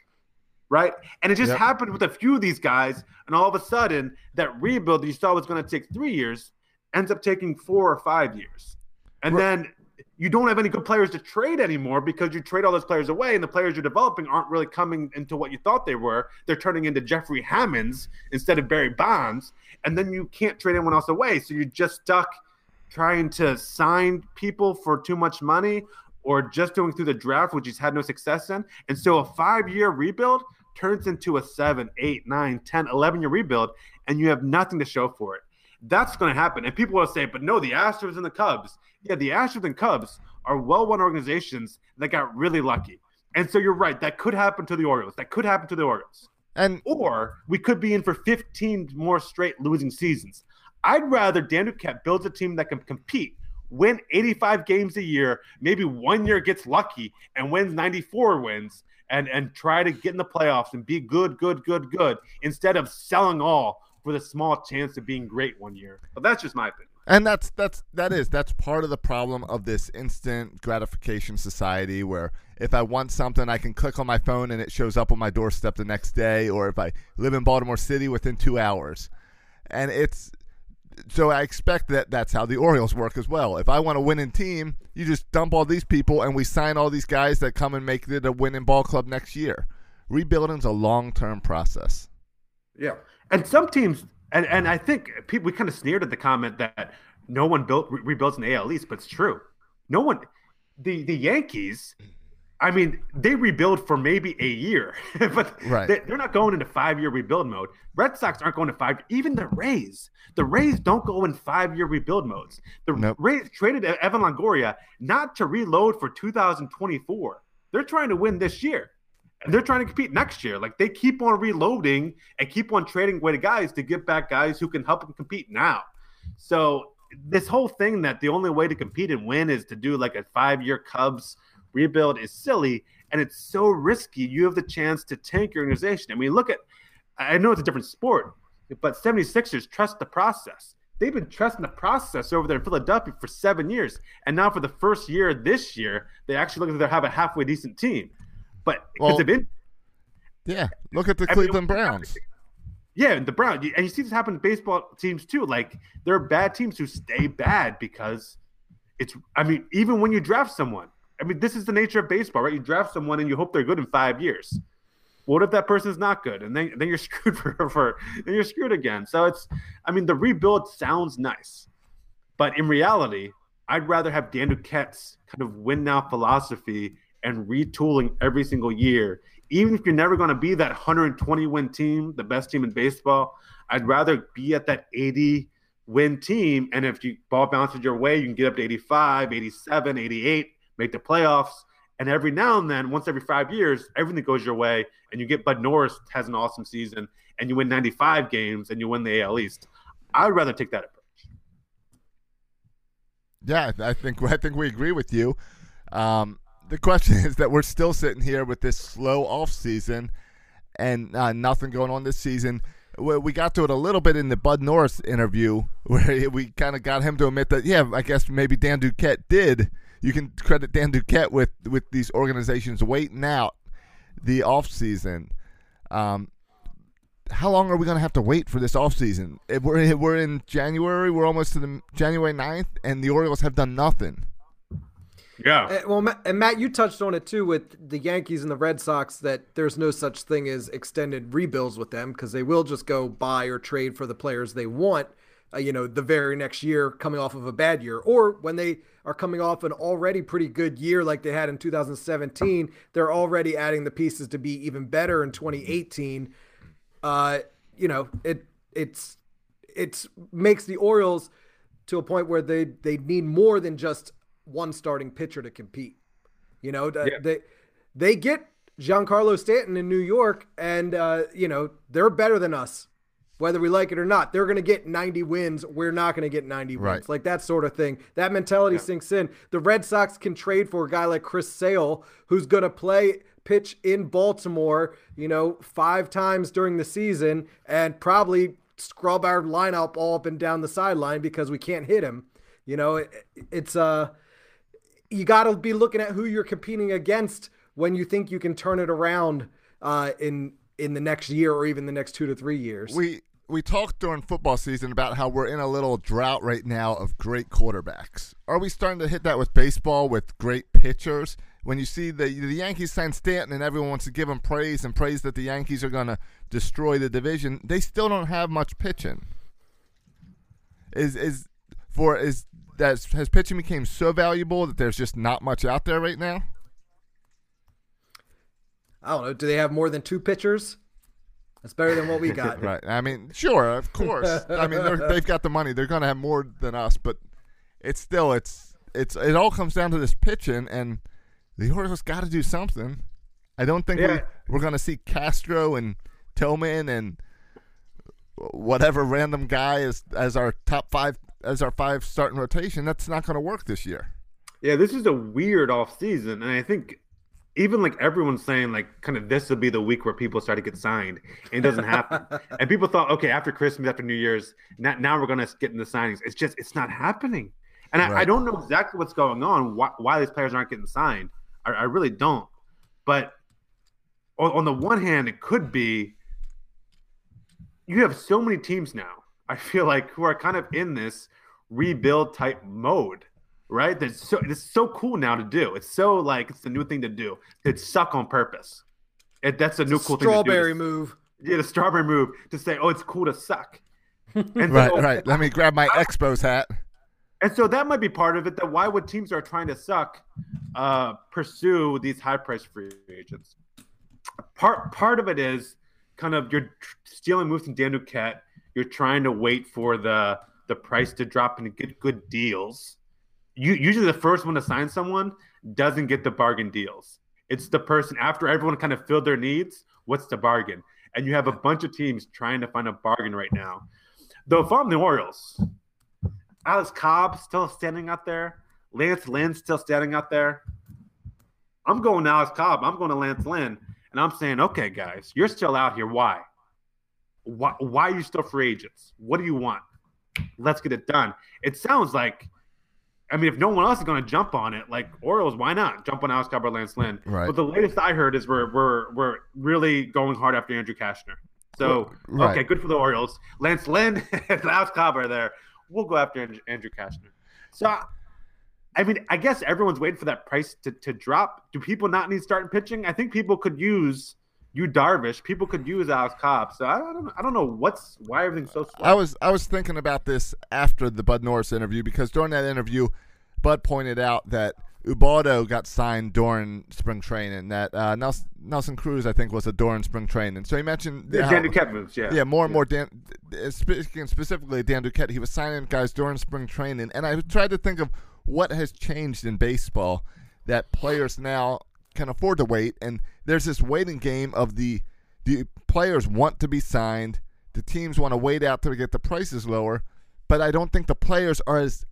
Right? And it just Yep. happened with a few of these guys. And all of a sudden, that rebuild that you saw was going to take three years ends up taking four or five years. And Right. then you don't have any good players to trade anymore because you trade all those players away, and the players you're developing aren't really coming into what you thought they were. They're turning into Jeffrey Hammonds instead of Barry Bonds, and then you can't trade anyone else away. So you're just stuck trying to sign people for too much money or just doing through the draft, which he's had no success in. And so a five year rebuild turns into a seven, eight, nine, 10, 11 year rebuild, and you have nothing to show for it. That's going to happen. And people will say, but no, the Astros and the Cubs. Yeah, the Astros and Cubs are well run organizations that got really lucky. And so you're right. That could happen to the Orioles. That could happen to the Orioles. And Or we could be in for 15 more straight losing seasons. I'd rather Dan Duquette builds a team that can compete, win 85 games a year, maybe one year gets lucky and wins 94 wins, and and try to get in the playoffs and be good, good, good, good, instead of selling all for the small chance of being great one year. But that's just my opinion. And that's that's that is that's part of the problem of this instant gratification society where if I want something I can click on my phone and it shows up on my doorstep the next day or if I live in Baltimore City within 2 hours. And it's so I expect that that's how the Orioles work as well. If I want a winning team, you just dump all these people and we sign all these guys that come and make it a winning ball club next year. Rebuilding's a long-term process. Yeah, and some teams, and and I think people we kind of sneered at the comment that no one built re- rebuilds an AL East, but it's true. No one, the the Yankees. I mean, they rebuild for maybe a year, but Right. they, they're not going into five year rebuild mode. Red Sox aren't going to five. Even the Rays, the Rays don't go in five year rebuild modes. The Nope. Rays traded Evan Longoria not to reload for 2024. They're trying to win this year. And they're trying to compete next year. Like they keep on reloading and keep on trading away to guys to get back guys who can help them compete now. So this whole thing that the only way to compete and win is to do like a five-year Cubs rebuild is silly and it's so risky. You have the chance to tank your organization. I mean, look at I know it's a different sport, but 76ers trust the process. They've been trusting the process over there in Philadelphia for seven years. And now for the first year this year, they actually look like they have a halfway decent team. But because Well, of in, Yeah, look at the I mean, Cleveland Browns. yeah, and the Browns, and you see this happen in baseball teams too. Like there are bad teams who stay bad because it's. I mean, even when you draft someone, I mean, this is the nature of baseball, right? You draft someone and you hope they're good in five years. What if that person's not good, and then then you're screwed for for then you're screwed again. So it's. I mean, the rebuild sounds nice, but in reality, I'd rather have Dan Duquette's kind of win now philosophy and retooling every single year. Even if you're never going to be that 120 win team, the best team in baseball, I'd rather be at that 80 win team. And if you ball bounces your way, you can get up to 85, 87, 88, make the playoffs. And every now and then, once every five years, everything goes your way, and you get Bud Norris has an awesome season, and you win 95 games, and you win the AL East. I'd rather take that approach. Yeah, I think I think we agree with you. Um, the question is that we're still sitting here with this slow off season and uh, nothing going on this season. We got to it a little bit in the Bud Norris interview where we kind of got him to admit that, yeah, I guess maybe Dan Duquette did. You can credit Dan Duquette with, with these organizations waiting out the off season. Um, how long are we going to have to wait for this off season? If we're we're in January, we're almost to the January 9th, and the Orioles have done nothing. Yeah. Well, and Matt, you touched on it too with the Yankees and the Red Sox that there's no such thing as extended rebuilds with them because they will just go buy or trade for the players they want. Uh, you know, the very next year coming off of a bad year, or when they are coming off an already pretty good year like they had in 2017, they're already adding the pieces to be even better in 2018. Uh, you know, it it's it's makes the Orioles to a point where they they need more than just one starting pitcher to compete. You know, Yeah. they they get Giancarlo Stanton in New York, and uh, you know they're better than us, whether we like it or not. They're going to get 90 wins. We're not going to get 90 wins. Like that sort of thing. That mentality sinks in. The Red Sox can trade for a guy like Chris Sale, who's going to play pitch in Baltimore, you know, five times during the season, and probably scrub our lineup all up and down the sideline because we can't hit him. You know, it, it's uh you got to be looking at who you're competing against when you think you can turn it around uh, in in the next year or even the next two to three years. We we talked during football season about how we're in a little drought right now of great quarterbacks. Are we starting to hit that with baseball with great pitchers? When you see the the Yankees sign Stanton and everyone wants to give him praise and praise that the Yankees are going to destroy the division, they still don't have much pitching. Is is for is that has pitching became so valuable that there's just not much out there right now? I don't know. Do they have more than two pitchers? That's better than what we got. Right. I mean, sure, of course. I mean, they've got the money. They're going to have more than us, but it's still it's it's it all comes down to this pitching, and the Orioles got to do something. I don't think we, Yeah. we're going to see Castro and Tillman and whatever random guy as as our top five as our five starting rotation. That's not going to work this year. Yeah, this is a weird off season, and I think even like everyone's saying like kind of this will be the week where people start to get signed, and it doesn't happen. and people thought, okay, after Christmas, after New Year's, now, now we're gonna get in the signings. It's just it's not happening, and I, I don't know exactly what's going on, why, why these players aren't getting signed. I, I really don't. But on, on the one hand, it could be you have so many teams now. I feel like who are kind of in this rebuild type mode, right? That's so it's so cool now to do. It's so like it's the new thing to do. It's suck on purpose. It, that's a new cool Strawberry thing to do. move. Yeah, the strawberry move to say, oh, it's cool to suck. And Right, so, right. Let me grab my Expos hat. And so that might be part of it. That why would teams that are trying to suck uh, pursue these high price free agents? Part part of it is kind of you're stealing moves from Dan Duquette. You're trying to wait for the the price to drop and get good deals. You usually the first one to sign someone doesn't get the bargain deals. It's the person after everyone kind of filled their needs. What's the bargain? And you have a bunch of teams trying to find a bargain right now. Though if I'm the Orioles, Alex Cobb still standing out there. Lance Lynn still standing out there. I'm going to Alex Cobb. I'm going to Lance Lynn. And I'm saying, okay, guys, you're still out here. Why? Why, why are you still free agents? What do you want? Let's get it done. It sounds like, I mean, if no one else is going to jump on it, like Orioles, why not jump on Alex Cobb or Lance Lynn? Right. But the latest I heard is we're we're we're really going hard after Andrew Cashner. So Right. okay, good for the Orioles. Lance Lynn and Alex Cobb are there. We'll go after Andrew, Andrew Cashner. So, I mean, I guess everyone's waiting for that price to, to drop. Do people not need starting pitching? I think people could use Yu Darvish. People could use Alex Cobb. So I don't I don't know what's why everything's so slow. I was I was thinking about this after the Bud Norris interview because during that interview, Bud pointed out that Ubaldo got signed during spring training. That uh, Nelson, Nelson Cruz, I think, was a during spring training. So he mentioned how- Dan Duquette moves. Yeah. yeah, more and more Dan. uh, Speaking specifically Dan Duquette, he was signing guys during spring training, and I tried to think of what has changed in baseball that players now can afford to wait, and there's this waiting game of the the players want to be signed, the teams want to wait out to get the prices lower, but I don't think the players are as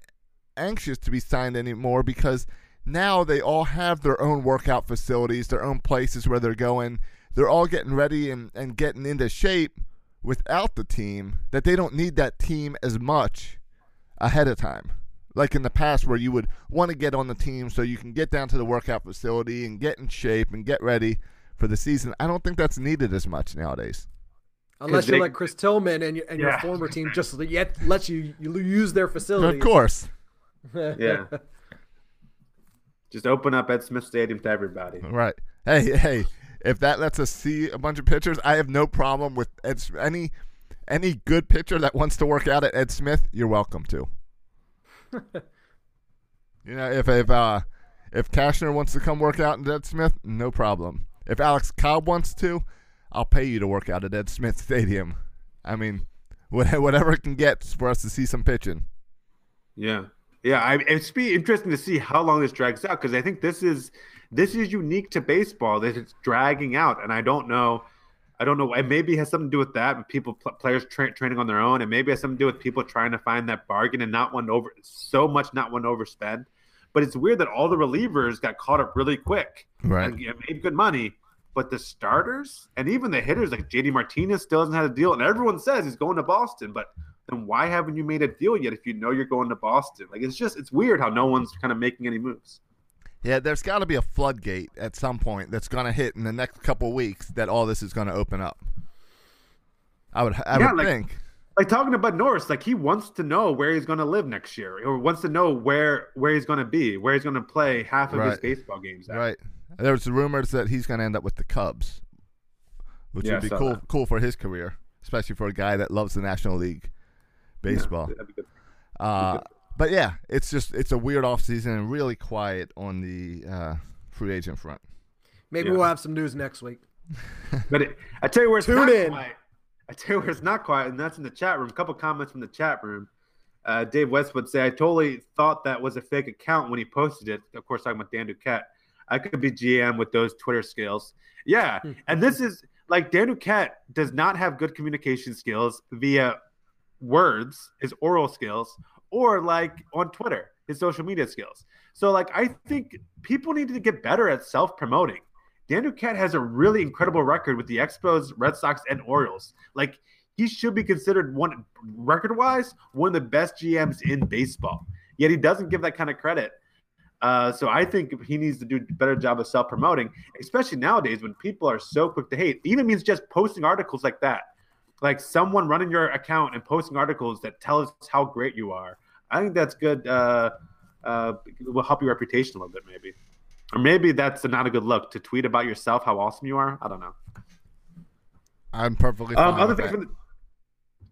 anxious to be signed anymore because now they all have their own workout facilities, their own places where they're going. They're all getting ready and, and getting into shape without the team that they don't need that team as much ahead of time. Like in the past, where you would want to get on the team so you can get down to the workout facility and get in shape and get ready for the season. I don't think that's needed as much nowadays. Unless you're they- like Chris Tillman and, your and your former team just yet lets you, you use their facility. Of course. Yeah. Just open up Ed Smith Stadium to everybody. Right. Hey, hey, if that lets us see a bunch of pictures, I have no problem with Ed, any any good pitcher that wants to work out at Ed Smith. You're welcome to. you know, if if uh if Cashner wants to come work out in Dead Smith, no problem. If Alex Cobb wants to, I'll pay you to work out at Ed Smith Stadium. I mean, whatever it can get for us to see some pitching. Yeah, yeah. I, it's be interesting to see how long this drags out because I think this is this is unique to baseball that it's dragging out, and I don't know. I don't know. It maybe has something to do with that, and people players tra- training on their own, and maybe has something to do with people trying to find that bargain and not want to over so much, not want to overspend. But it's weird that all the relievers got caught up really quick Right. and made good money. But the starters and even the hitters, like JD Martinez, still hasn't had a deal, and everyone says he's going to Boston. But then why haven't you made a deal yet if you know you're going to Boston? Like it's just it's weird how no one's kind of making any moves. Yeah, there's got to be a floodgate at some point that's going to hit in the next couple weeks that all this is going to open up. I would, I Yeah, would like- think. Like talking to Bud Norris, like he wants to know where he's going to live next year, or wants to know where where he's going to be, where he's going to play half of his baseball games. At. Right. There's rumors that he's going to end up with the Cubs, which Yeah, would be cool, that. cool for his career, especially for a guy that loves the National League baseball. Good. Uh, but yeah, it's just it's a weird off season and really quiet on the uh, free agent front. Maybe Yeah. we'll have some news next week. But it, I tell you where it's Tune not in. quiet. I tell you where it's not quiet, and that's in the chat room. A couple comments from the chat room. Uh, Dave Westwood say, "I totally thought that was a fake account when he posted it." Of course, talking about Dan Duquette. I could be GM with those Twitter skills. Yeah, and this is like Dan Duquette does not have good communication skills via words, his oral skills, or like on Twitter, his social media skills. So, like, I think people need to get better at self promoting. Dan Duquette has a really incredible record with the Expos, Red Sox, and Orioles. Like he should be considered one record wise one of the best GMs in baseball. Yet he doesn't give that kind of credit. Uh, so I think he needs to do a better job of self promoting, especially nowadays when people are so quick to hate. Even means just posting articles like that, like someone running your account and posting articles that tell us how great you are. I think that's good. Uh, uh, will help your reputation a little bit, maybe. Or maybe that's not a good look to tweet about yourself how awesome you are. I don't know. I'm perfectly fine Um, other things that. from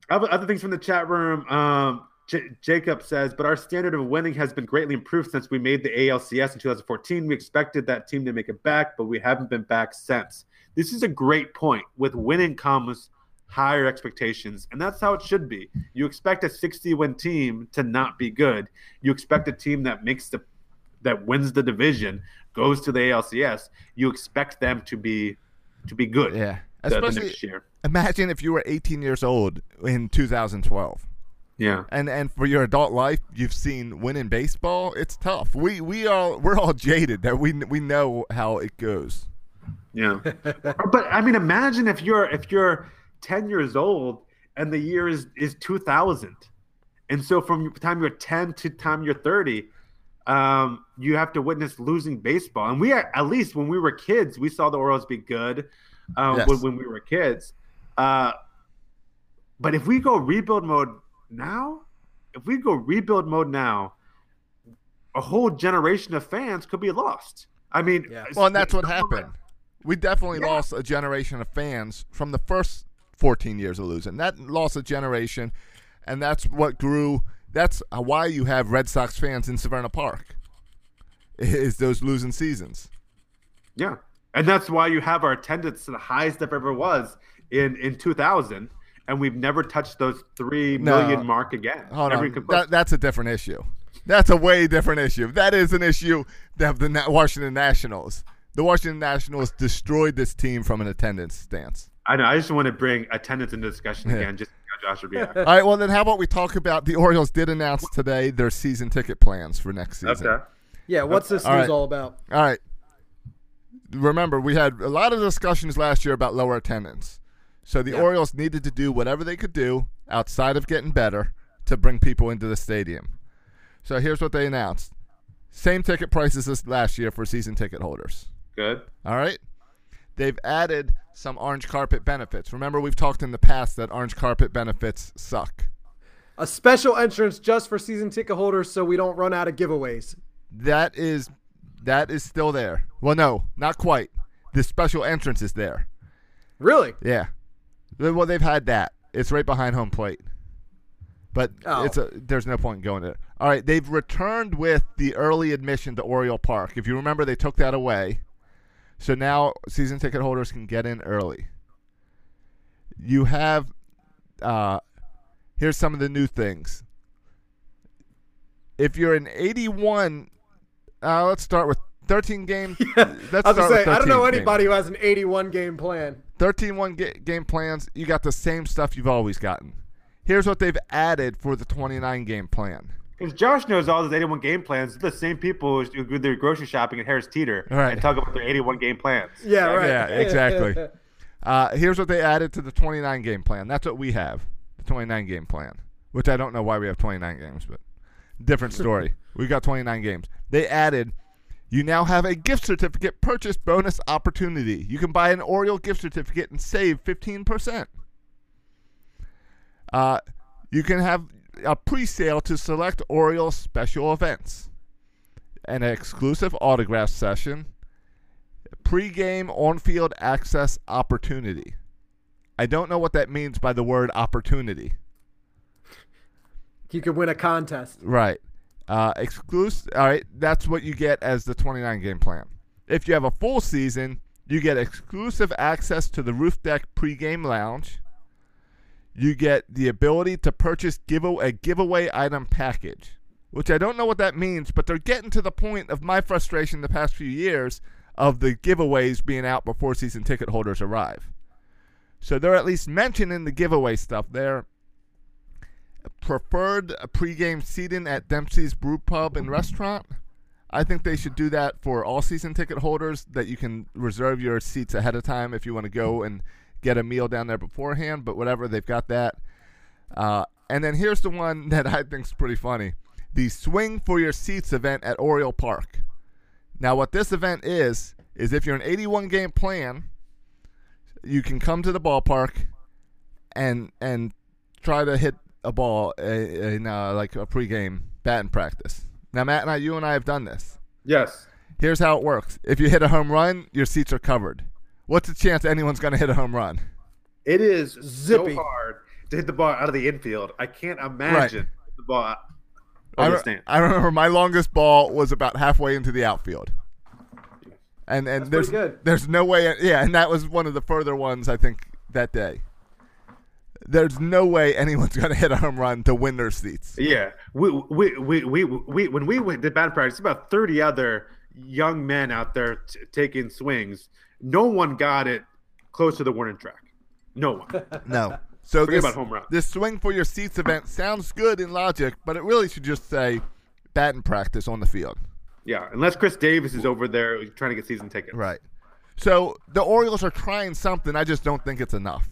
the other, other things from the chat room. Um, J- Jacob says, but our standard of winning has been greatly improved since we made the ALCS in 2014. We expected that team to make it back, but we haven't been back since. This is a great point. With winning comes higher expectations, and that's how it should be. You expect a 60 win team to not be good. You expect a team that makes the that wins the division, goes to the ALCS. You expect them to be to be good. yeah, the- the especially next year. imagine if you were 18 years old in 2012. Yeah. and and for your adult life you've seen winning baseball it's tough we we are we're all jaded that we we know how it goes Yeah. but I mean imagine if you're if you're 10 years old and the year is is 2000. And so from the time you're 10 to time you're 30, um, you have to witness losing baseball. And we are, at least when we were kids, we saw the Orioles be good um, Yes. when, when we were kids. Uh, but if we go rebuild mode now, if we go rebuild mode now, a whole generation of fans could be lost. I mean, Yeah. well and that's what happened we definitely Yeah. lost a generation of fans from the first 14 years of losing that lost a generation and that's what grew that's why you have red sox fans in savannah park is those losing seasons Yeah, and that's why you have our attendance to the highest it ever was in in 2000, and we've never touched those three million No. mark again. Hold Never on. That, that's a different issue. That's a way different issue. That is an issue that the Washington Nationals. The Washington Nationals destroyed this team from an attendance stance. I know. I just want to bring attendance into discussion Yeah. again, just to Josh would react. All right. Well, then how about we talk about the Orioles did announce today their season ticket plans for next season. okay. Yeah, what's this All news right. all about? All right. Remember, we had a lot of discussions last year about lower attendance. So the Yeah. Orioles needed to do whatever they could do outside of getting better to bring people into the stadium. So here's what they announced same ticket prices as last year for season ticket holders. Good. All right. They've added some orange carpet benefits. Remember, we've talked in the past that orange carpet benefits suck. A special entrance just for season ticket holders so we don't run out of giveaways. That is that is still there. Well, no, not quite. The special entrance is there. Really? Yeah. Well, they've had that. It's right behind home plate. But Oh. it's a, there's no point in going there. All right, they've returned with the early admission to Oriole Park. If you remember, they took that away. So now season ticket holders can get in early. You have, uh, here's some of the new things. If you're an 81, uh, let's start with 13 game. Let's I was start gonna with say, I don't 13 know game. anybody who has an 81 game plan. 13 one ga- game plans, you got the same stuff you've always gotten. Here's what they've added for the 29 game plan. Because Josh knows all those 81 game plans. The same people who do their grocery shopping at Harris Teeter Right. and talk about their 81 game plans. Yeah, right. Yeah, exactly. Uh, here's what they added to the 29 game plan. That's what we have, the 29 game plan, which I don't know why we have 29 games, but different story. we got 29 games. They added, you now have a gift certificate purchase bonus opportunity. You can buy an Oriole gift certificate and save 15%. Uh, you can have a pre-sale to select Oriole special events, an exclusive autograph session, pre-game on-field access opportunity. I don't know what that means by the word opportunity. You could win a contest. Right. Uh, exclusive. All right. That's what you get as the 29 game plan. If you have a full season, you get exclusive access to the roof deck pregame lounge. You get the ability to purchase give a giveaway item package, which I don't know what that means, but they're getting to the point of my frustration the past few years of the giveaways being out before season ticket holders arrive. So they're at least mentioning the giveaway stuff there preferred pregame seating at Dempsey's Brew Pub and Restaurant. I think they should do that for all season ticket holders that you can reserve your seats ahead of time if you want to go and get a meal down there beforehand. But whatever, they've got that. Uh, and then here's the one that I think is pretty funny: the Swing for Your Seats event at Oriole Park. Now, what this event is is if you're an 81 game plan, you can come to the ballpark and and try to hit a ball in uh, like a pregame batting practice. Now, Matt and I, you and I have done this. Yes. Here's how it works: if you hit a home run, your seats are covered. What's the chance anyone's going to hit a home run? It is Zippy. so hard to hit the ball out of the infield. I can't imagine the ball out I, of re- I remember my longest ball was about halfway into the outfield. And and there's good. there's no way yeah, and that was one of the further ones I think that day. There's no way anyone's going to hit a home run to win their seats. Yeah, we we, we, we, we when we went to batting practice, about thirty other young men out there t- taking swings. No one got it close to the warning track. No one. No. So Forget this, about home run. this swing for your seats event sounds good in logic, but it really should just say batting practice on the field. Yeah, unless Chris Davis is over there trying to get season tickets. Right. So the Orioles are trying something. I just don't think it's enough.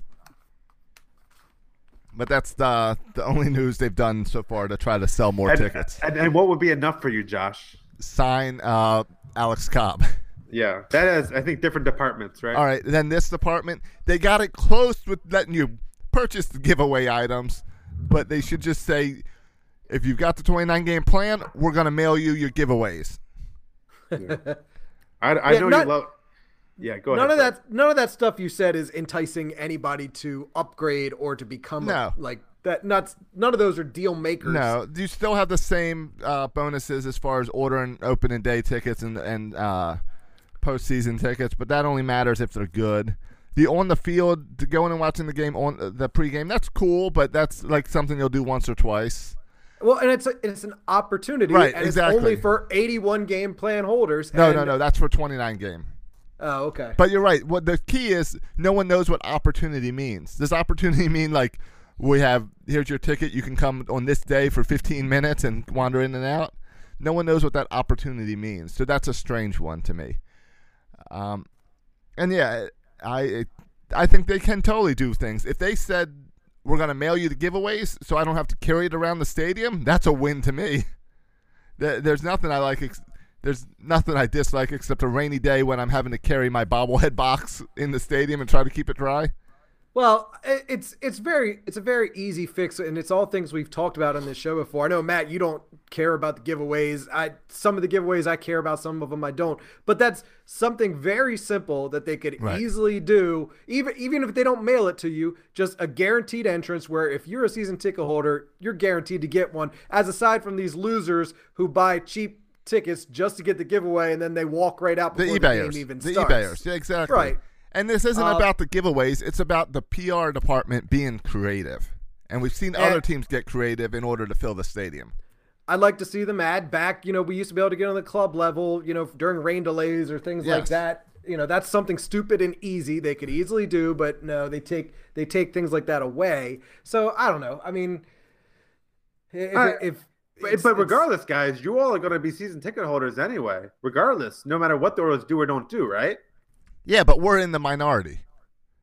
But that's the the only news they've done so far to try to sell more And, tickets. and, and what would be enough for you, Josh? Sign uh, Alex Cobb. Yeah, that has I think different departments, right? All right. Then this department, they got it close with letting you purchase the giveaway items, but they should just say, if you've got the 29 game plan, we're going to mail you your giveaways. I, I Yeah, know not- you love. Yeah, go ahead. None of that none of that stuff you said is enticing anybody to upgrade or to become a- like that not none of those are deal makers. No, you still have the same uh, bonuses as far as ordering opening day tickets and and uh, postseason tickets, but that only matters if they're good. The on the field, going and watching the game on the pregame, that's cool, but that's like something you'll do once or twice. Well, and it's a, it's an opportunity, Right, and exactly. it's only for 81 game plan holders. No, no, no, that's for 29 game. Oh, okay. But you're right. What the key is, no one knows what opportunity means. Does opportunity mean like we have here's your ticket, you can come on this day for 15 minutes and wander in and out? no one knows what that opportunity means. So that's a strange one to me. Um, and yeah, I I think they can totally do things. If they said we're to mail you the giveaways so I don't have to carry it around the stadium, that's a win to me. There's nothing I like. Ex- there's nothing I dislike except a rainy day when I'm having to carry my bobblehead box in the stadium and try to keep it dry. Well, it's it's very it's a very easy fix, and it's all things we've talked about on this show before. I know Matt, you don't care about the giveaways. I some of the giveaways I care about, some of them I don't. But that's something very simple that they could Right. easily do, even even if they don't mail it to you. Just a guaranteed entrance where if you're a season ticket holder, you're guaranteed to get one. As aside from these losers who buy cheap tickets just to get the giveaway and then they walk right out The before the, eBayers. game even the starts. eBayers. Yeah, exactly. Right. And this isn't Uh, about the giveaways, it's about the PR department being creative. And we've seen And- other teams get creative in order to fill the stadium. I'd like to see them add back. You know, we used to be able to get on the club level, you know, during rain delays or things like that. You know, that's something stupid and easy they could easily do, but no, they take they take things like that away. So I don't know. I mean, if, I- if But, it's- but regardless, guys, you all are going to be season ticket holders anyway. Regardless, no matter what the Orioles do or don't do, right? Yeah, but we're in the minority.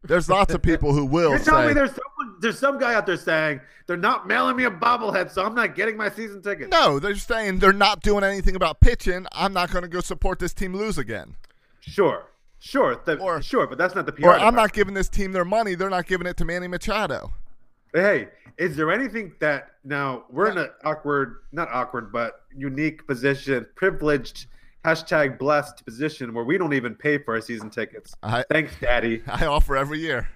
There's lots of people who will You're telling say, me there's someone, there's some guy out there saying they're not mailing me a bobblehead, so I'm not getting my season ticket. no, they're saying they're not doing anything about pitching. I'm not going to go support this team lose again. Sure, sure, the- Or- sure, but that's not the PR. Or I'm department. not giving this team their money. They're not giving it to Manny Machado. Hey, is there anything that now we're in an awkward, not awkward, but unique position, privileged, hashtag blessed position where we don't even pay for our season tickets? I, Thanks, Daddy. I offer every year.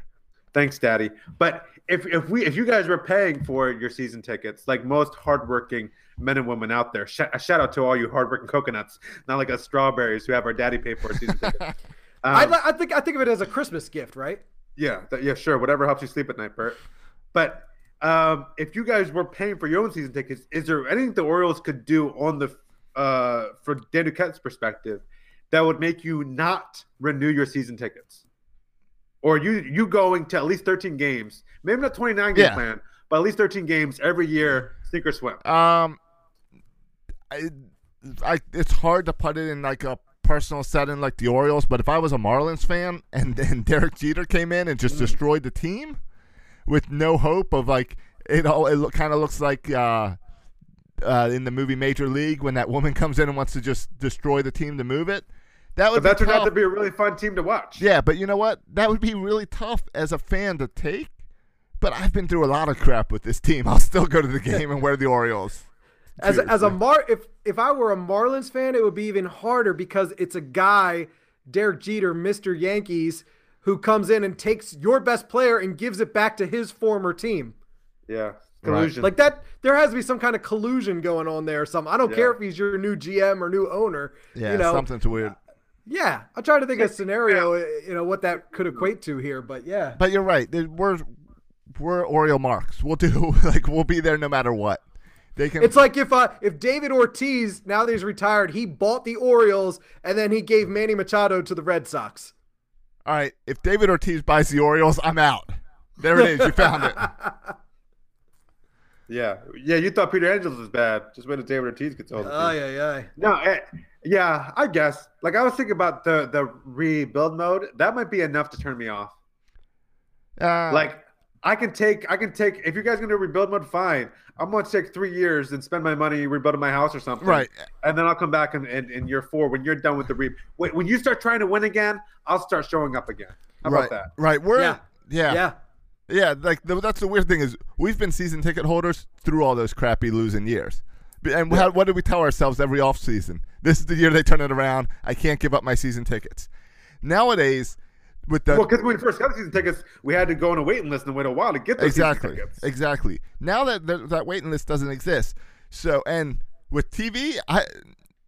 Thanks, Daddy. But if if we if you guys were paying for your season tickets, like most hardworking men and women out there, sh- a shout out to all you hardworking coconuts, not like us strawberries who have our daddy pay for our season tickets. Um, I, I think I think of it as a Christmas gift, right? Yeah, that, yeah, sure. Whatever helps you sleep at night, Bert. But um, if you guys were paying for your own season tickets, is there anything the Orioles could do on the uh, for Dan Duquette's perspective that would make you not renew your season tickets, or you you going to at least thirteen games, maybe not twenty nine game Yeah. plan, but at least thirteen games every year, sink or swim. Um, I, I, it's hard to put it in like a personal setting like the Orioles, but if I was a Marlins fan and then Derek Jeter came in and just destroyed the team with no hope of like it all, it look, kind of looks like uh, uh, in the movie Major League when that woman comes in and wants to just destroy the team to move it. That would But that be turned out to be a really fun team to watch. Yeah, but you know what? That would be really tough as a fan to take. But I've been through a lot of crap with this team. I'll still go to the game and wear the Orioles. As a, as a Mar, if if I were a Marlins fan, it would be even harder because it's a guy, Derek Jeter, Mister Yankees, who comes in and takes your best player and gives it back to his former team. Yeah, collusion. Like that, there has to be some kind of collusion going on there. Or something. I don't Yeah. care if he's your new GM or new owner. Yeah, you know, something's weird. Yeah, I'm trying to think of a scenario. You know what that could equate to here, but yeah. But you're right. There- We're we're Oriole marks. We'll do like we'll be there no matter what. They can. It's like if uh, if David Ortiz, now that he's retired, he bought the Orioles and then he gave Manny Machado to the Red Sox. all right. If David Ortiz buys the Orioles, I'm out. There it is. You found it. yeah, yeah. You thought Peter Angelos was bad. Just wait until David Ortiz gets hold of Oh it. yeah, yeah. No, eh, yeah, I guess. Like I was thinking about the the rebuild mode. That might be enough to turn me off. Uh, Like I can take, I can take. If you guys gonna rebuild mode, fine. I'm gonna take three years and spend my money rebuilding my house or something. Right. And then I'll come back in, in, in year four when you're done with the re. When, when you start trying to win again, I'll start showing up again. How right, about that? right. We're Yeah. yeah, yeah. Yeah. like the, that's the weird thing is we've been season ticket holders through all those crappy losing years. And how, what do we tell ourselves every off season? This is the year they turn it around. I can't give up my season tickets. Nowadays, with the Well, because when we first got season tickets, we had to go on a waiting list and wait a while to get those exactly, season tickets. exactly. Now that that that waiting list doesn't exist, so and with TV, I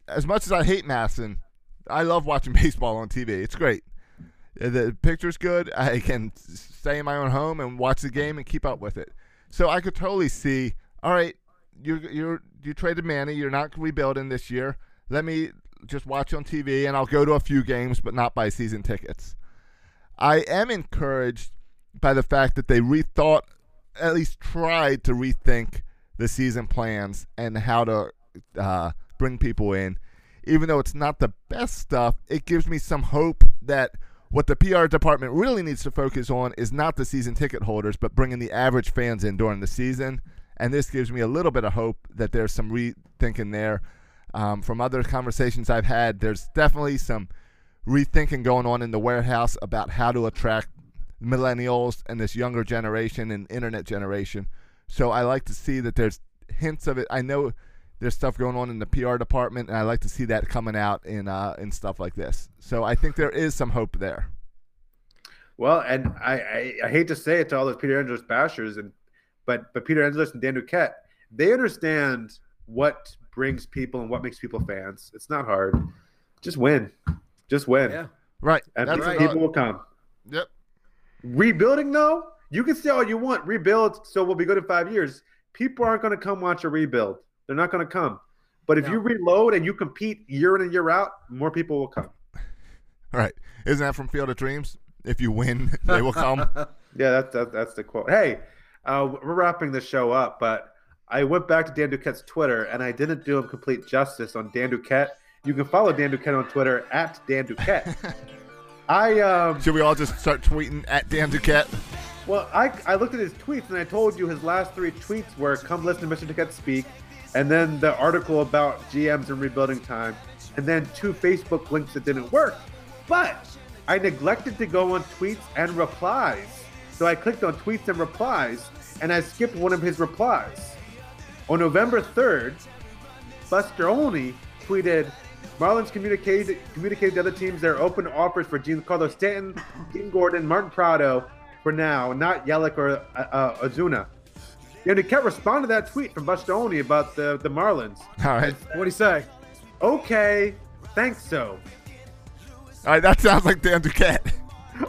as much as I hate MASN, I love watching baseball on TV. It's great. The picture's good. I can stay in my own home and watch the game and keep up with it. So I could totally see. All right, you're you're you traded Manny. You're not rebuilding this year. Let me just watch on TV and I'll go to a few games, but not buy season tickets. I am encouraged by the fact that they rethought, at least tried to rethink the season plans and how to uh, bring people in. Even though it's not the best stuff, it gives me some hope that what the PR department really needs to focus on is not the season ticket holders, but bringing the average fans in during the season. And this gives me a little bit of hope that there's some rethinking there. Um, from other conversations I've had, there's definitely some rethinking going on in the warehouse about how to attract millennials and this younger generation and internet generation. So I like to see that there's hints of it. I know there's stuff going on in the PR department, and I like to see that coming out in uh, in stuff like this. So I think there is some hope there. Well, and I, I, I hate to say it to all those Peter Angelos bashers, and but but Peter Angelos and Dan Duquette, they understand what brings people and what makes people fans. It's not hard. Just win. Just win. Yeah. Right. And That's people, right. people will come. Yep. Rebuilding though, you can say all you want. Rebuild, so we'll be good in five years. People aren't going to come watch a rebuild. They're not going to come. But if No. you reload and you compete year in and year out, more people will come. All right. Isn't that from Field of Dreams? If you win, they will come. Yeah, that's that, that's the quote. Hey, uh, we're wrapping the show up, but I went back to Dan Duquette's Twitter and I didn't do him complete justice on Dan Duquette. You can follow Dan Duquette on Twitter at Dan Duquette. I um, Should we all just start tweeting at Dan Duquette? Well, I, I looked at his tweets and I told you his last three tweets were "Come listen to Mr. Duquette speak," and then the article about GMs and rebuilding time, and then two Facebook links that didn't work. But I neglected to go on tweets and replies, so I clicked on tweets and replies, and I skipped one of his replies. On November third, Buster Olney tweeted, Marlins communicated communicated to other teams their open offers for Giancarlo Stanton, Dee Gordon, Martin Prado for now, not Yelich or uh, uh, Ozuna. And he kept responding to that tweet from Buster Olney about the, the Marlins. All right. What'd he say? Okay, thanks so. All right. That sounds like Dan Duquette.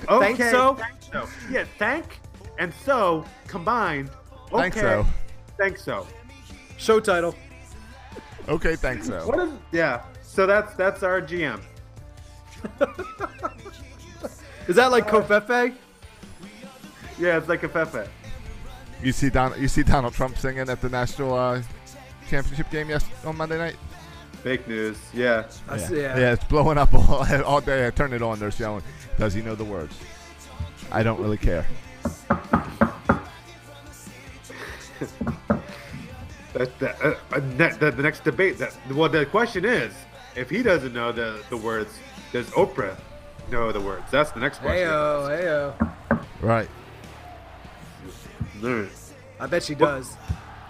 Okay, Thanks so? Thanks so. Yeah, thank and so combined. Okay, Thanks so. Thanks so. Show title. Okay. Thanks so. What is? Yeah. So that's that's our GM. Is that like Covfefe? Yeah, it's like a Fefe. You see Don. You see Donald Trump singing at the national uh, championship game yes on Monday night. Fake news. Yeah. I see, yeah. Yeah, it's blowing up all, all day. I turn it on. They're showing. Does he know the words? I don't really care. That, that, uh, uh, ne- the, the next debate. That well, the question is, if he doesn't know the, the words, does Oprah know the words? That's the next question. Heyo, heyo. Right. Mm. I bet she does.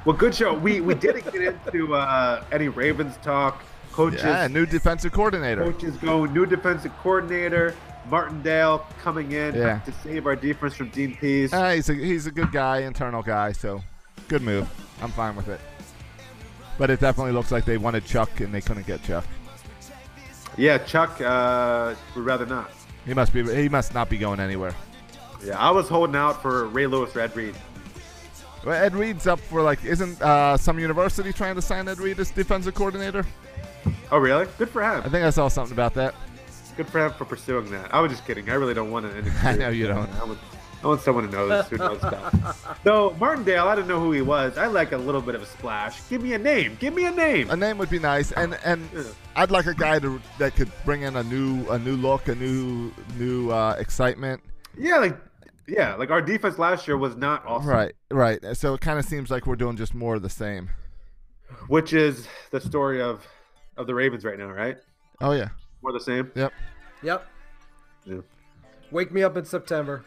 Well, good show. We we didn't get into uh, any Ravens talk. Coaches, Yeah, new defensive coordinator. coaches go. New defensive coordinator Martindale coming in Yeah. to save our defense from Dean Pees. Uh, he's a he's a good guy, internal guy, so good move. I'm fine with it. But it definitely looks like they wanted Chuck and they couldn't get Chuck. yeah, Chuck uh, would rather not. He must be he must not be going anywhere. Yeah, I was holding out for Ray Lewis, Red Reed. Well, Ed Reed's up for like isn't uh, some university trying to sign Ed Reed as defensive coordinator? Oh, really? Good for him. I think I saw something about that. Good for him for pursuing that. I was just kidding. I really don't want to. I know you don't. I want, I want someone who knows who knows stuff. So Martindale, I didn't know who he was. I like a little bit of a splash. Give me a name. Give me a name. A name would be nice, and and Yeah. I'd like a guy to, that could bring in a new a new look, a new new uh, excitement. Yeah, like yeah, like our defense last year was not awesome. Right, right. So it kind of seems like we're doing just more of the same. Which is the story of of the Ravens right now, right? Oh yeah, More the same. yep. Yep. Yeah. Wake me up in September.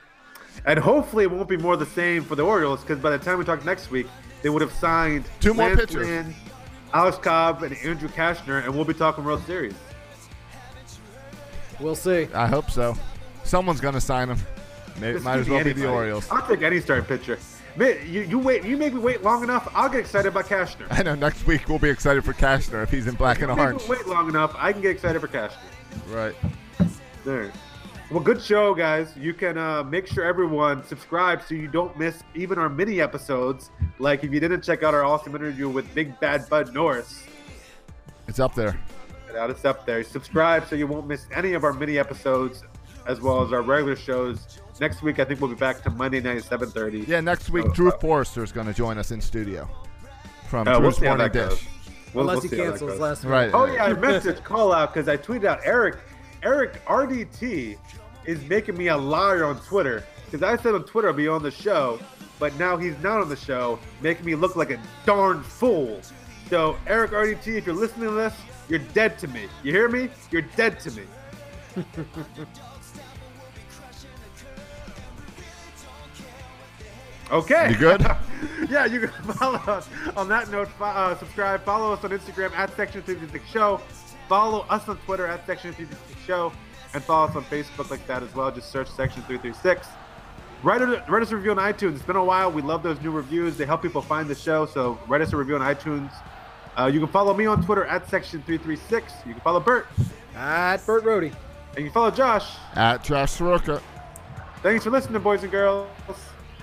And hopefully it won't be more the same for the Orioles because by the time we talk next week, they would have signed Two more Lance pitchers. Lynn, Alex Cobb, and Andrew Cashner, and we'll be talking World Series. We'll see. I hope so. Someone's gonna sign him. Might as well be the. Orioles. I'll take any starting pitcher. Man, you, you wait. You make me wait long enough. I'll get excited about Cashner. I know next week we'll be excited for Cashner if he's in black and orange. wait long enough. I can get excited for Cashner. Right. There. Well, good show, guys. You can uh, make sure everyone subscribe so you don't miss even our mini episodes. Like if you didn't check out our awesome interview with Big Bad Bud Norris, It's up there. out. It's up there. Subscribe so you won't miss any of our mini episodes, as well as our regular shows. Next week, I think we'll be back to Monday night at 7:30. Yeah, next week Oh, Drew uh, Forrester is going to join us in studio from Uh, we'll Drew's Morning Dish. goes. We'll- Unless we'll he see how that cancels last week. Right. Oh yeah, I meant to call out because I tweeted out Eric. Eric RDT is making me a liar on Twitter because I said on Twitter I'll be on the show, but now he's not on the show, making me look like a darn fool. So Eric RDT, if you're listening to this, you're dead to me. You hear me? You're dead to me. Okay. You good? yeah, you can follow us. On that note, uh, subscribe. Follow us on Instagram at Section 336 Show. Follow us on Twitter at Section 336 Show. And follow us on Facebook like that as well. Just search Section 336. Write, a, write us a review on iTunes. It's been a while. We love those new reviews. They help people find the show. So write us a review on iTunes. Uh, you can follow me on Twitter at Section 336. You can follow Bert. At Bert Rohde. And you can follow Josh. At Josh Soroka. Thanks for listening, boys and girls.